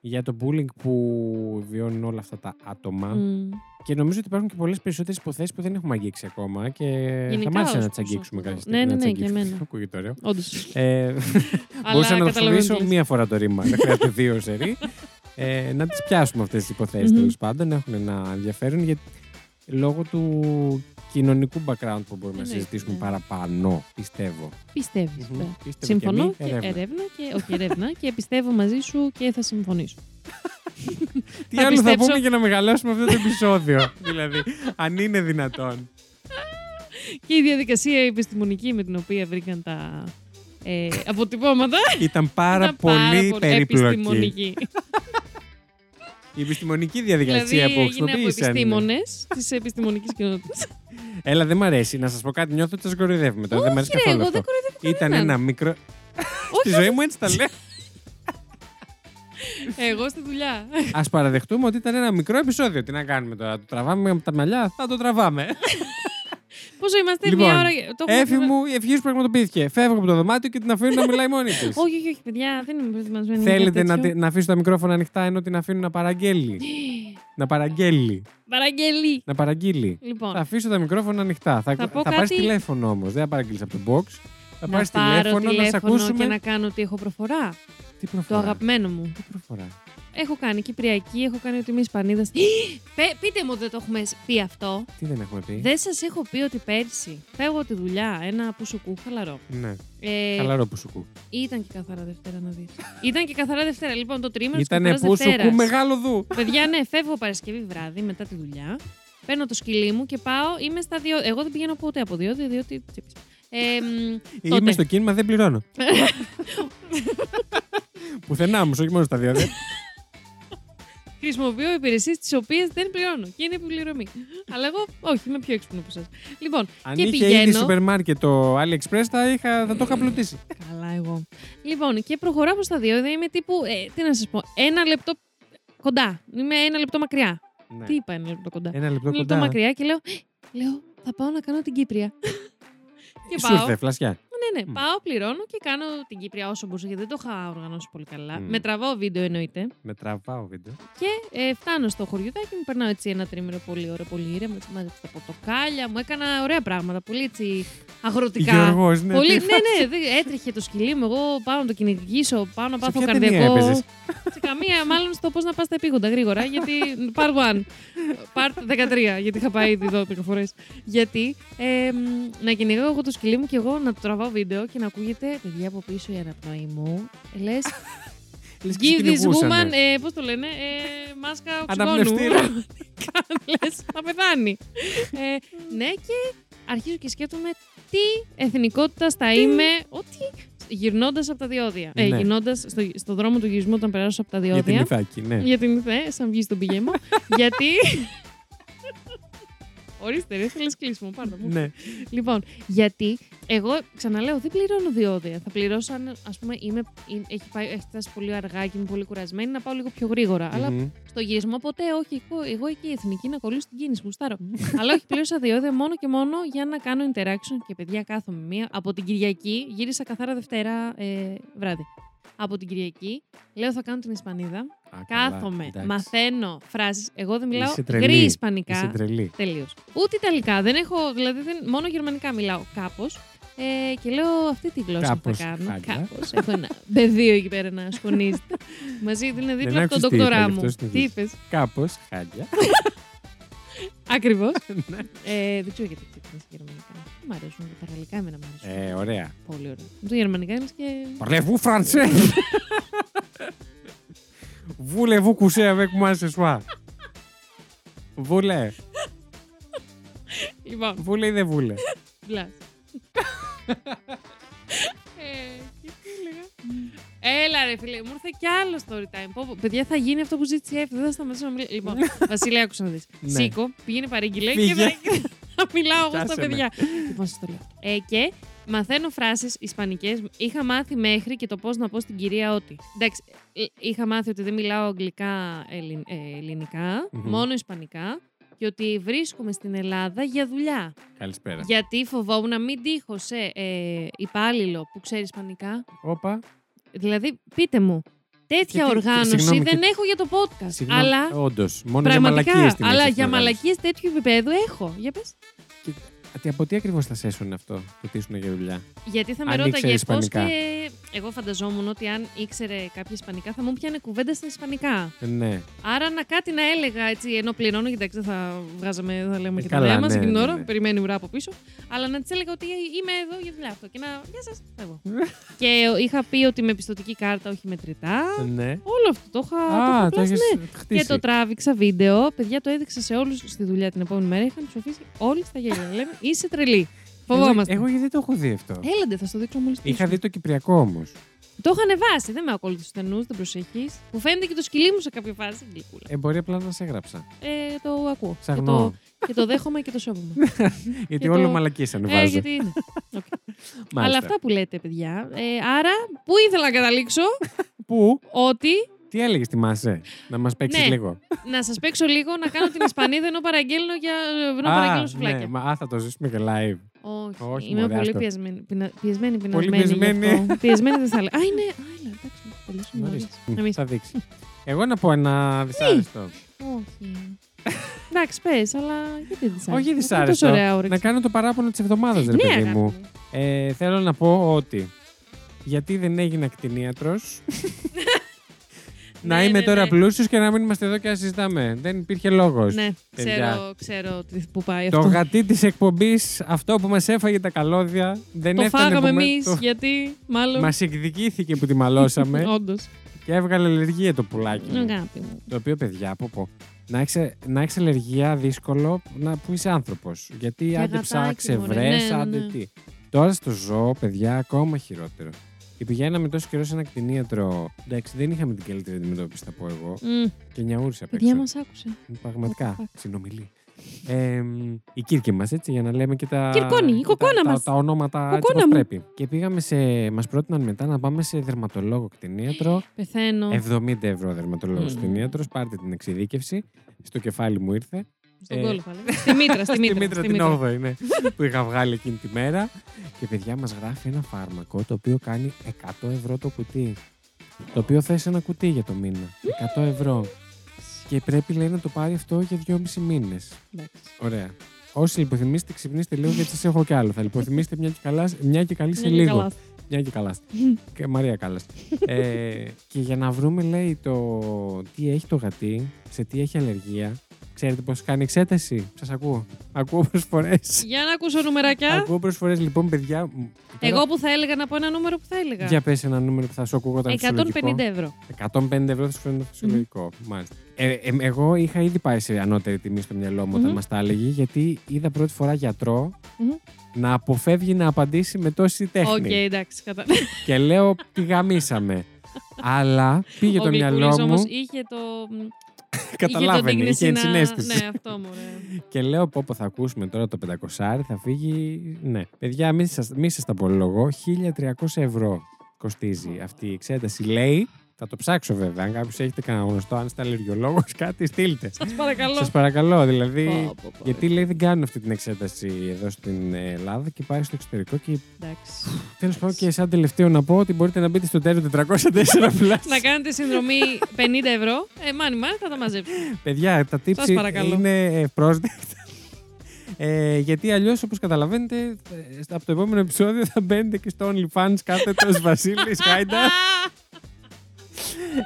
Για το bullying που βιώνουν όλα αυτά τα άτομα. Μμ. Και νομίζω ότι υπάρχουν και πολλές περισσότερες υποθέσεις που δεν έχουμε αγγίξει ακόμα. Και Γενικά, θα μ' άρεσε ως να τις προς αγγίξουμε αυτό. κάποια Ναι, στιγμή. ναι, να τις ναι, και αγγίξουμε. εμένα. [laughs] Ακούγεται ωραίο. Όντως. Ε, [laughs] Αλλά μπορούσα να το καταλαβαίνω τι χρησιμοποιήσω λες. μία φορά το ρήμα. Δεν χρειάζεται δύο σερή. [laughs] Ε, να τις πιάσουμε αυτές τις υποθέσεις Μμμ. τέλος πάντων. Έχουν ένα ενδιαφέρον γιατί λόγω του κοινωνικού background που μπορούμε να Εννοείται, συζητήσουμε ναι. παραπάνω, πιστεύω. Πιστεύεις. Μμμ. βέβαια. Πίστευε Συμφωνώ και και, μη, ερεύνα. ερεύνα και, όχι ερεύνα και πιστεύω μαζί σου και θα συμφωνήσω. [laughs] Τι Θα άλλο θα πιστέψω. πούμε για να μεγαλώσουμε αυτό το επεισόδιο, δηλαδή, αν είναι δυνατόν. και η διαδικασία επιστημονική με την οποία βρήκαν τα ε, αποτυπώματα. Ήταν πάρα ήταν πολύ περίπλοκη. επιστημονική. Η επιστημονική διαδικασία δηλαδή που έγινε από χρησιμοποίησαν. επιστήμονες της επιστημονικής κοινότητας. Έλα, δεν μ' αρέσει. Να σας πω κάτι, νιώθω ότι σας κοροϊδεύουμε τώρα. δεν μ' αρέσει Όχι, ρε, καθόλου εγώ αυτό. δεν κοροϊδεύω Ήταν κανέναν. ένα μικρό. Στη Όχι, ζωή μου έτσι τα λέω. Εγώ στη δουλειά. Α παραδεχτούμε ότι ήταν ένα μικρό επεισόδιο. Τι να κάνουμε τώρα, το τραβάμε με τα μαλλιά, θα το τραβάμε. Πόσο είμαστε, Λοιπόν, μία ώρα. Το έχουμε Έφη πει- μου, η ευχή σου πραγματοποιήθηκε. Φεύγω από το δωμάτιο και την αφήνω να μιλάει μόνη της. [laughs] Όχι, όχι, όχι, παιδιά, δεν είμαι προετοιμασμένη. για Θέλετε κάτι να, τέτοιο. τη- να αφήσω τα μικρόφωνα ανοιχτά ενώ την αφήνω να παραγγέλει; [gasps] να παραγγέλει. Παραγγελί. Να παραγγείλει. Λοιπόν, Θα αφήσω τα μικρόφωνα ανοιχτά. Θα, Θα πω θα πάρεις κάτι- τηλέφωνο όμως. Δεν θα παραγγείλεις από το box. Θα να πάρεις πάρω τηλέφωνο, να σε ακούσουμε. και να κάνω ότι έχω προφορά. Τι Το προφορά. αγαπημένο μου. Τι προφορά; Έχω κάνει Κυπριακή, έχω κάνει ότι είμαι Ισπανίδας. [gasps] Πείτε μου ότι δεν το έχουμε πει αυτό. Τι δεν έχουμε πει; Δεν σας έχω πει ότι πέρσι φεύγω από τη δουλειά ένα πουσουκού χαλαρό. Ναι. Ε, Χαλαρό που σου κου. Ήταν και καθαρά Δευτέρα να δεις. [laughs] ήταν και καθαρά Δευτέρα. Λοιπόν, το τρίμηνο της Ήτανε καθαρά που σου Δευτέρας. κου μεγάλο δου. Παιδιά, ναι, φεύγω Παρασκευή βράδυ μετά τη δουλειά. Παίρνω το σκυλί μου και πάω. Είμαι στα δύο. Εγώ δεν πηγαίνω ποτέ από διόδιο, διότι τσίπης. Ε, μ, τότε. Είμαι στο κίνημα, δεν πληρώνω. [laughs] Πουθενά όμως, όχι μόνο στα δύο. [laughs] δε. Χρησιμοποιώ υπηρεσίες τις οποίες δεν πληρώνω και είναι επιπληρωμή. Αλλά εγώ, όχι, είμαι πιο έξυπνο από εσάς. Λοιπόν, Αν και είχε πηγαίνω. ήδη σούπερ μάρκετ το AliExpress, θα, είχα, θα το είχα πλουτίσει. Καλά, εγώ. Λοιπόν, και προχωράω προς τα δύο. Δεν είμαι τύπου. Ε, τι να σας πω, ένα λεπτό κοντά. Είμαι ένα λεπτό μακριά. Ναι. Τι είπα, ένα λεπτό κοντά; Ένα λεπτό Ένα λεπτό κοντά. μακριά και λέω, λέω, θα πάω να κάνω την Κύπρια. και Σου πάω. ήρθε, φλασιά. Ναι, ναι, Μμ. πάω, πληρώνω και κάνω την Κύπρια όσο μπορούσα γιατί δεν το είχα οργανώσει πολύ καλά. Μμ. Με τραβάω βίντεο εννοείται. Με τραβάω βίντεο. Και ε, φτάνω στο χωριουδάκι μου, περνάω έτσι ένα τρίμηνο πολύ ωραίο, πολύ ήρεμο. Έτσι, μάζεψα τα πορτοκάλια μου, έκανα ωραία πράγματα. Πολύ έτσι αγροτικά. Γιώργος, ναι. Πολύ, τι ναι, φάση. ναι, δεν- έτρεχε το σκυλί μου. Εγώ πάω να το κυνηγήσω, πάω να Σε πάθω ποια ταινία καρδιακό. έπαιζες; Σε καμία, μάλλον στο πώς να πας στα επίγοντα γρήγορα. Γιατί. Part 1. Part 13, γιατί είχα πάει ήδη 12 φορές. Γιατί ε, μ, να κυνηγάω εγώ το σκυλί μου και εγώ να το τραβάω βίντεο και να ακούγεται παιδιά από πίσω η αναπνοή μου. Λες. [laughs] Λες και σε Give this κυνηγούσανε. woman, ε, πώς το λένε, ε, μάσκα οξυγόνου. Αναπνευστήρα. [laughs] Λες, θα πεθάνει. ε, ναι, και αρχίζω και σκέφτομαι τι εθνικότητα θα είμαι, ότι γυρνώντας από τα διόδια. Ε, Ναι. γυρνώντας στο, στο δρόμο του γυρισμού όταν περάσω από τα Για την διόδια. Ιθάκη, ναι. Για την ηθέ, σαν βγει στον πηγέμο. [laughs] γιατί... Ορίστε, ρε, θέλεις κλείσιμο, πάρτε μου. Ναι. Λοιπόν, γιατί εγώ ξαναλέω, δεν πληρώνω διόδια. Θα πληρώσω αν, ας πούμε, είμαι, είναι- έχει, πάει, έχει φτάσει πολύ αργά και είμαι πολύ κουρασμένη να πάω λίγο πιο γρήγορα. Αλλά Μμμ. στο γύρισμα ποτέ όχι. Εγώ, εγώ εκεί η εθνική να κολλήσω την κίνηση, γουστάρω. Αλλά όχι, πλήρωσα διόδια μόνο και μόνο για να κάνω interaction και παιδιά κάθομαι μία. Από την Κυριακή γύρισα καθαρά Δευτέρα ε, βράδυ. Από την Κυριακή λέω θα κάνω την Ισπανίδα. Α, καλά, Κάθομαι, εντάξει. μαθαίνω φράσεις. Εγώ δεν μιλάω Είσαι τρελή. γρή Είσαι Ισπανικά. τρελή. Τελείως. Ούτε Ιταλικά. Δεν έχω, δηλαδή δεν, μόνο Γερμανικά μιλάω κάπως. Ε, και λέω αυτή τη γλώσσα Κάπως, θα κάνω. χάλια. Κάπως. Έχω ένα [laughs] πεδίο εκεί πέρα να σχονίζεται. Μαζί είναι Δεν δίπλα από τον άκουσες τι είπα, δοκτορά γι' μου. αυτό στην Τι είδηση. είπε. Κάπως, χάλια. [laughs] Ακριβώς. [laughs] Ναι. ε, δεν ξέρω γιατί ξεκινήσει γερμανικά. Δεν μ' αρέσουν τα γαλλικά, εμένα μ' αρέσουν. Ε, ωραία. Πολύ ωραία. Με το γερμανικά είναι και. Parlez-vous français; Voulez-vous coucher avec moi ce soir; Voulez. Λοιπόν, Voulez ή δεν voulez. μπλα. [laughs] Ε, και τι έλεγα; Έλα ρε φίλε, μου ήρθε κι άλλο story time. Πω, πω, παιδιά θα γίνει αυτό που ζήτησε η Εύη, δεν θα σταματήσω να μιλάω. Λοιπόν, Βασίλη, άκουσα να δεις. Ναι. Σήκω, πήγαινε παρήγγειλε και Φύγε. θα, [laughs] θα μιλάω εγώ στα Πιάσε με. παιδιά. λοιπόν, σας το λέω. Ε, και μαθαίνω φράσεις ισπανικές. Είχα μάθει μέχρι και το πώς να πω στην κυρία ότι. Εντάξει, ε, είχα μάθει ότι δεν μιλάω αγγλικά, ελλην- ε, ελληνικά, Μμμ. μόνο ισπανικά. Και ότι βρίσκομαι στην Ελλάδα για δουλειά. Καλησπέρα. Γιατί φοβόμουν να μην τύχω σε ε, υπάλληλο που ξέρει Ισπανικά. Όπα. Δηλαδή, πείτε μου, τέτοια Γιατί- οργάνωση συγγνώμη, δεν και- έχω για το podcast. Συγγνώμη, αλλά Όντως. Μόνο για πραγματικά, μαλακίες την αλλά έχεις για οργάνωση. μαλακίες τέτοιου επίπεδου έχω. Για πες. Τι- Από τι ακριβώς θα σέσουν αυτό το τι ήσουν για δουλειά; Γιατί θα με Αν ρώταγε ήξερες πώς Ισπανικά. και. Εγώ φανταζόμουν ότι αν ήξερε κάποια Ισπανικά θα μου πιάνε κουβέντα στα Ισπανικά. Ναι. Άρα να κάτι να έλεγα έτσι, ενώ πληρώνω, γιατί εντάξει, δεν θα βγάζαμε, θα λέμε Ε, και τα καλά, νέα μας ναι, εκείνη την ναι, ώρα, ναι. περιμένει ουρά από πίσω. Αλλά να της έλεγα ότι είμαι εδώ για δουλειά αυτό. Και να. Γεια σας, φεύγω. [laughs] και είχα πει ότι με πιστοτική κάρτα, όχι μετρητά. ναι. Όλο αυτό το είχα. το Α, είχα το πλάσει, έχεις ναι. χτίσει. Και το τράβηξα βίντεο. Παιδιά, το έδειξα σε όλους στη δουλειά την επόμενη μέρα. Είχαν ψοφήσει όλοι στα γέλια. Λέμε, είσαι τρελή. Φοβόμαστε. Εγώ, εγώ γιατί το έχω δει αυτό; Έλαντε, θα στο δείξω μόλι Είχα δει το Κυπριακό όμως. Το είχα ανεβάσει. Δεν με ακολουθεί στενούς, δεν προσέχεις. Που φαίνεται και το σκυλί μου σε κάποια φάση. Γλυκούλα. Ε, μπορεί απλά να σε έγραψα. Ε, το ακούω. Και Σαγνώ. το, και το δέχομαι και το σέβομαι. [laughs] Γιατί και όλο το- μαλακίες ε, ανεβάζω. γιατί είναι. [laughs] Οκ. Μάλιστα. Αλλά αυτά που λέτε, παιδιά. Ε, άρα, πού ήθελα να καταλήξω; Πού, ότι τι έλεγες τη Μάσε, να μας παίξεις Ναι. λίγο. να σας παίξω λίγο να κάνω την Ισπανίδα ενώ παραγγέλνω, για, ενώ παραγγέλνω σουφλάκια. ναι, μα, α, θα το ζήσουμε και live. Όχι, Όχι, είμαι μωρέ, πολύ άστο. πιεσμένη. Πεινα, πιεσμένη, Πολύ πεινασμένη. γι' πιεσμένη. αυτό. πιεσμένη δεν θα λέω. Α, είναι. Α, έλα, εντάξει, τελείωσαμε νωρίς. Μάλιστα. Εμείς. Θα δείξεις. Εγώ να πω ένα δυσάρεστο. Όχι. Εντάξει, πες, αλλά γιατί δυσάρεστο; Όχι Αυτό είναι δυσάρεστο. Τόσο ωραία Να όρεξη. κάνω το παράπονο της εβδομάδας, ρε Ναι, παιδί αγάπη μου. μου. Ε, θέλω να πω ότι γιατί δεν έγινα κτηνίατρος [laughs] να Ναι, είμαι ναι, τώρα ναι. πλούσιος και να μην είμαστε εδώ και να συζητάμε. Δεν υπήρχε λόγος. Ναι, παιδιά. ξέρω, ξέρω τι- που πάει Το αυτό. γατί της εκπομπής, αυτό που μας έφαγε τα καλώδια, δεν Το έφτανε φάγαμε που με- εμείς, το- γιατί μάλλον. Μας εκδικήθηκε που τη μαλώσαμε [laughs] Όντως. και έβγαλε αλλεργία το πουλάκι μου. Αγάπη μου. Το οποίο, παιδιά, πω πω. Να έχεις να έχεις αλλεργία δύσκολο να, που είσαι άνθρωπος. Γιατί Και άντε γατάκι, ψάξε, μωρέ. βρες, Ναι, ναι, άντε ναι. τι. Τώρα στο ζώο, παιδιά, ακόμα χειρότερο. Και πηγαίναμε τόσο καιρός σε ένα κτηνίατρο. Εντάξει, δεν είχαμε την καλύτερη αντιμετώπιση, θα πω εγώ. Μμ, Και νιαούρισα απ' Παιδιά έξω. μας άκουσε. Πραγματικά. What the Συνομιλεί. Ε, η Κύρκη μας, έτσι, για να λέμε και τα. Κυρκόνη, η και κοκόνα τα, τα, μας. τα ονόματα έτσι Κοκόνα όπως μου. πρέπει. Και πήγαμε σε. Μας πρότειναν μετά να πάμε σε δερματολόγο κτηνίατρο. Πεθαίνω. 70 ευρώ δερματολόγος Μμμ. κτηνίατρος. Πάρτε την εξειδίκευση. Στο κεφάλι μου ήρθε. Στον ε, κόλο θα λέγαμε. Στη μήτρα, [laughs] στη μήτρα. Μήτρα στη την μήτρα. 8η, ναι. [laughs] που είχα βγάλει εκείνη τη μέρα. Και παιδιά μας γράφει ένα φάρμακο το οποίο κάνει 100 ευρώ το κουτί. Το οποίο θες ένα κουτί για το μήνα. 100 ευρώ. Και πρέπει λέει να το πάρει αυτό για 2,5 μήνες. Εντάξει. Ωραία. Όσοι λιποθυμήσετε, ξυπνήστε λίγο γιατί σας έχω κι άλλο. Θα λιποθυμήσετε μια και, καλά, μια και καλή σε Ναι, και λίγο. καλάς. Μια και καλάς. και Μαρία Κάλλα. ε, και για να βρούμε, λέει, το τι έχει το γατί, σε τι έχει αλλεργία. Ξέρετε πώς κάνει εξέταση; Σας ακούω. Ακούω προσφορέ. Για να ακούσω νουμεράκια. ακούω προσφορέ. Λοιπόν, παιδιά. μ, τώρα- Εγώ που θα έλεγα να πω ένα νούμερο που θα έλεγα. Για πες ένα νούμερο που θα σου ακούγονταν 150 ευρώ. 150 ευρώ θα σου φαίνεται φυσιολογικό. Μάλιστα. Ε, ε, εγώ είχα ήδη πάει σε ανώτερη τιμή στο μυαλό μου όταν Μμμ. μας τα έλεγε, γιατί είδα πρώτη φορά γιατρό Μμμ. να αποφεύγει να απαντήσει με τόση τέχνη. Οκ, εντάξει. Κατα... [laughs] Και λέω, τη γαμίσαμε. [laughs] Αλλά πήγε Ο το μυαλό Γλυκούλης μου. όμως είχε το. [laughs] Καταλάβαινε, είχε είχε το να- ενσυναίσθηση. Ναι, αυτό μου Και λέω, πω, πω θα ακούσουμε τώρα το 500, θα φύγει. Ναι. Παιδιά, μη σας, μη σας τα απολογώ. 1300 ευρώ κοστίζει αυτή η εξέταση. Λέει, θα το ψάξω βέβαια. Αν κάποιος έχετε κανένα γνωστό, αν είστε αλλεργιολόγος, κάτι στείλτε. Σας παρακαλώ. Σας παρακαλώ, δηλαδή. Πω, πω, πω. Γιατί λέει δεν κάνουν αυτή την εξέταση εδώ στην Ελλάδα και πάει στο εξωτερικό. Και Εντάξει. τέλος πάντων και σαν τελευταίο να πω ότι μπορείτε να μπείτε στο τέλο 404 plus. να κάνετε συνδρομή 50 ευρώ. Ε, μάνι, μάνι, θα τα μαζέψω. Παιδιά, τα Σας tips παρακαλώ. είναι ευπρόσδεκτα. Ε, γιατί αλλιώς, όπως καταλαβαίνετε, ε, από το επόμενο επεισόδιο θα μπαίνετε και στο OnlyFans κάθετος [laughs] Βασίλης Χάιντα. [laughs]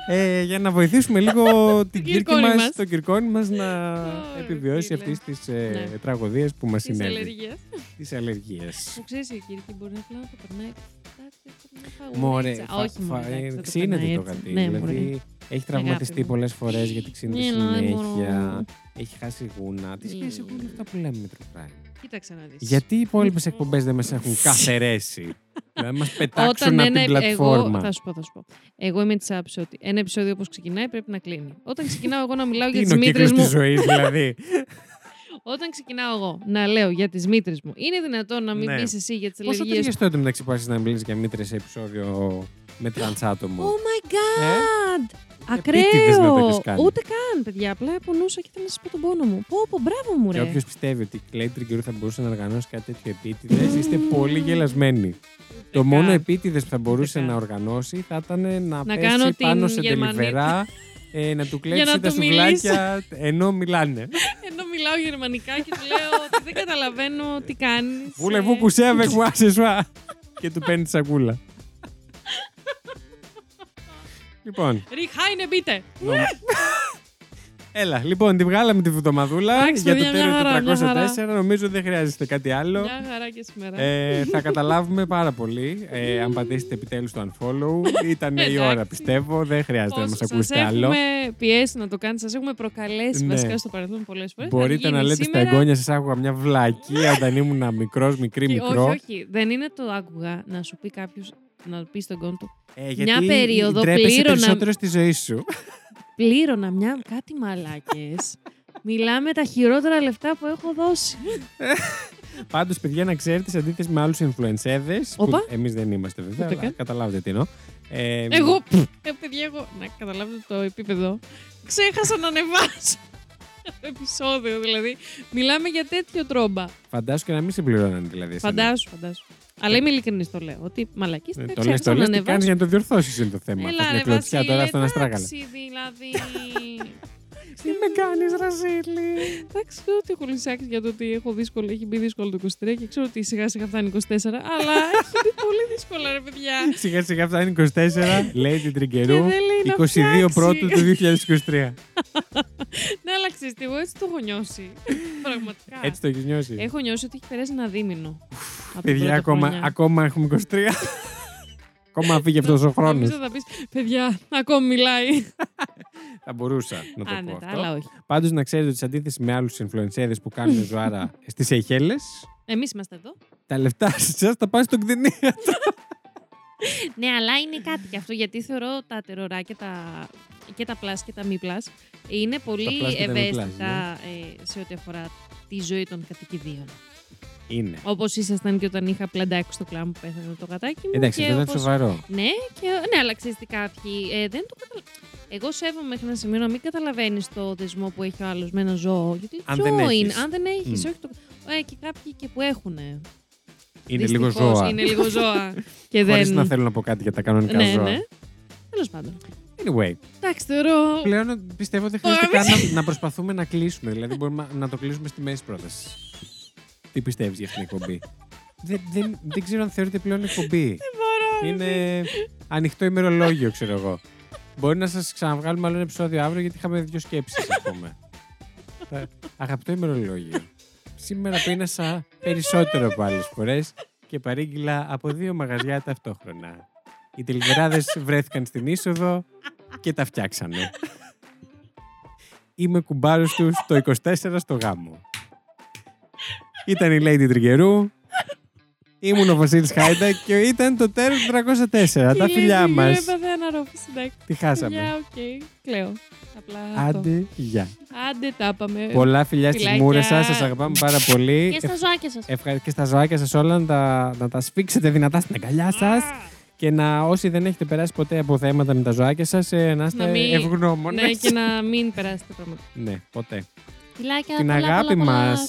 ε, για να βοηθήσουμε λίγο [laughs] την κύρκη Κυρκόνη μας, μας. το κυρκόνι μας να Ω, επιβιώσει φίλε. αυτής της ε, Ναι. τραγωδίας που μας Τη συνέβη. αλλεργία. Τις αλλεργίες. Που ξέρεις η Κυρική μπορεί να απλά να το περνάει. Εντάξει, Μωρέ, φαγουρίτσα. φα- Όχι, φα- μωρέ, εντάξει, ε, θα το ξύνεται περνάει το έτσι. γατί. Ναι, δηλαδή μωρέ. έχει τραυματιστεί μου. πολλές φορές γιατί ξύνεται Ναι, λάι, συνέχεια. Μωρό. Έχει χάσει γούνα. Τι Ναι. σχέση έχουν όλα αυτά που λέμε με true crime. Κοίταξε να δεις. Γιατί οι υπόλοιπες εκπομπές δεν μας έχουν καθαιρέσει. να μας πετάξουν Όταν από ένα, την πλατφόρμα. Εγώ, θα σου πω, θα σου πω. Εγώ είμαι της άποψη ότι ένα επεισόδιο όπως ξεκινάει πρέπει να κλείνει. Όταν ξεκινάω εγώ να μιλάω Τι για είναι τις ο μήτρες κύκλος της μου. ζωής, δηλαδή; [laughs] Όταν ξεκινάω εγώ να λέω για τις μήτρες μου, είναι δυνατόν να μην Ναι. πεις εσύ για τις Πόσο αλλεργίε. ταιριαστό το μεταξύ που άρχισες να μιλήσεις για μήτρες σε επεισόδιο με τρανς άτομο. Oh my god! Επίτηδες να το έχεις Ακραίο! κάνει. Ούτε καν, παιδιά. Απλά πονούσα και ήθελα να σας πω τον πόνο μου. Πω, πω, μπράβο μου, Και ρε. όποιος πιστεύει ότι η Lady Τριγκερού θα μπορούσε να οργανώσει κάτι τέτοιο επίτηδες, είστε πολύ γελασμένοι. Το καν. μόνο επίτηδες που θα μπορούσε καν. να οργανώσει θα ήταν να, Να πέσει κάνω την πάνω σε Γερμανή- ντελιβερά, ε, να του [laughs] Για κλέψει να τα του σουβλάκια ενώ μιλάνε. [laughs] Ενώ μιλάω γερμανικά και του λέω ότι δεν καταλαβαίνω τι κάνεις. Βούλε βού που σέβε, κουάσε σουά. Και του παίρνει τη σακούλα. Λοιπόν, Ριχάινε μπείτε. έλα. Λοιπόν, τη βγάλαμε τη βδομαδούλα Εντάξει, για το παιδιά, μια χαρά, μια τέλο χαρά. 404. Νομίζω δεν χρειάζεται κάτι άλλο. Μια χαρά και σήμερα. Ε, θα καταλάβουμε πάρα πολύ ε, αν πατήσετε επιτέλους το unfollow. Ήταν η ώρα, Εντάξει. πιστεύω. Δεν χρειάζεται να Πώς μας σας ακούσετε άλλο. έχουμε πιέσει να το κάνετε, σας έχουμε προκαλέσει Ναι. βασικά στο παρελθόν πολλές φορές. Μπορείτε να λέτε στα εγγόνια σας άκουγα μια βλακία όταν ήμουν μικρός, μικρή, μικρό. Όχι, όχι. Δεν είναι το άκουγα να σου πει κάποιος, να πεις στον κόν του. Ε, Μια γιατί περίοδο ντρέπεσαι πλήρωνα- περισσότερο στη ζωή σου. Πλήρωνα μια κάτι μαλάκες. Μιλάμε τα χειρότερα λεφτά που έχω δώσει. Πάντως, παιδιά, να ξέρετε, σε αντίθεση με άλλους influencer. Όπα. Εμείς δεν είμαστε βέβαια. Ούτε αλλά καν. καταλάβετε τι εννοώ. Ε, Εγώ, ε, παιδιά, εγώ, να καταλάβετε το επίπεδο, ξέχασα να ανεβάσω το επεισόδιο, δηλαδή. Μιλάμε για τέτοιο τρόμπα. Φαντάσου και να μην συμπληρώνανε δηλαδή. εσένα. Φαντάσου, φαντάσου. Αλλά είμαι ειλικρινής, το λέω. Ότι μαλακίστηκα, Ε, Το λες, ξέχασα το να λες, τι ανεβάσω. κάνεις για να το διορθώσεις είναι το θέμα. Έλα Θα ρε την κλωτσιά Βασίλη, τώρα στον Αστράγαλο. εντάξει, δηλαδή. [laughs] Τι με κάνεις, Ραζίλη. Εντάξει, ξέρω ότι έχω λυσάξει για το ότι έχω δύσκολο, έχει μπει δύσκολο το 23 και ξέρω ότι σιγά σιγά φτάνει 24, αλλά [laughs] έχει μπει πολύ δύσκολα, ρε παιδιά. Σιγά σιγά φτάνει 24, [laughs] λέει την Και Τριγκερού. δεν λέει να 22 φτιάξει. πρώτου του 2023. Ναι, αλλά ξέρεις τι, εγώ έτσι το έχω νιώσει. Πραγματικά. Έτσι το έχεις νιώσει. Έχω νιώσει ότι έχει περάσει ένα δίμηνο. Από την Παιδιά, πρώτη ακόμα, χρονιά. ακόμα έχουμε 23. [laughs] ακόμα φύγει αυτός ο χρόνος. Νομίζω θα πεις, παιδιά, ακόμη μιλάει. [laughs] Θα μπορούσα να το Α, ναι, πω τα αυτό. άλλα όχι. Πάντως να ξέρετε ότι σε αντίθεση με άλλους influencers που κάνουν [laughs] ζωάρα στις Αιχέλε, Εμείς είμαστε εδώ. τα λεφτά σας τα πάνε στον κτηνίατρο. Ναι, αλλά είναι κάτι και αυτό, γιατί θεωρώ τα τεροράκια τα... και τα plus και τα μη plus είναι πολύ plus και τα μη plus, ευαίσθητα ε, σε ό,τι αφορά τη ζωή των κατοικιδίων. Είναι. Όπως ήσασταν και όταν είχα πλαντάκι στο κλάμα που πέθανε το κατάκι μου. Εντάξει, και αυτό ήταν όπως- σοβαρό. Ναι, και, ναι, αλλά ξέρεις τι κάποιοι ε, δεν το καταλαβαίνουν. Εγώ σέβομαι μέχρι ένα σημείο να μην καταλαβαίνεις το δεσμό που έχει ο άλλος με ένα ζώο. Γιατί Αν ζώο δεν έχεις. είναι. Αν δεν έχεις, Μμ. όχι το. Ε, και κάποιοι και που έχουν. Είναι λίγο ζώα. Είναι λίγο ζώα. [laughs] και Χωρίς δεν. να θέλω να πω κάτι για τα κανονικά ναι, ζώα. ναι. Τέλος πάντων. Anyway, Εντάξει, θεωρώ. πλέον πιστεύω δεν χρειάζεται καν να, να προσπαθούμε να κλείσουμε. Δηλαδή, μπορούμε να το κλείσουμε στη μέση πρότασης. Τι πιστεύεις για αυτήν την εκπομπή; δεν, δεν, δεν ξέρω αν θεωρείται πλέον εκπομπή. [laughs] Είναι ανοιχτό ημερολόγιο, ξέρω εγώ. Μπορεί να σας ξαναβγάλουμε άλλο ένα επεισόδιο αύριο γιατί είχαμε δύο σκέψεις, ας πούμε. Ε, Αγαπητό ημερολόγιο. Σήμερα πείνασα περισσότερο από άλλες φορές και παρήγγειλα από δύο μαγαζιά ταυτόχρονα. Οι ντελιβεράδες βρέθηκαν στην είσοδο και τα φτιάξανε. Είμαι κουμπάρος τους το 24 στο γάμο. Ήταν η Lady Τριγκερού, ήμουν ο Βασίλης Χάιντα και ήταν το τέρος 304. Τα φιλιά μας. Έπαθε αναρρόφηση, εντάξει. Τι χάσαμε. Φιλιά, οκ. Κλαίω. Απλά αυτό. Άντε, γεια. Άντε, τα είπαμε. Πολλά φιλιά στις Φιλάκια. μούρες σας, σας αγαπάμε πάρα πολύ. Και στα ζωάκια σας. Ευχα- Και στα ζωάκια σας όλα να τα, να τα σφίξετε δυνατά στην αγκαλιά σας και να όσοι δεν έχετε περάσει ποτέ από θέματα με τα ζωάκια σας ε, να είστε Να μην- ευγνώμονες. Ναι, και να μην περάσετε πράγματα. Ναι, ποτέ. Φιλάκια, Την πολλά, αγάπη πολλά, πολλά. μας.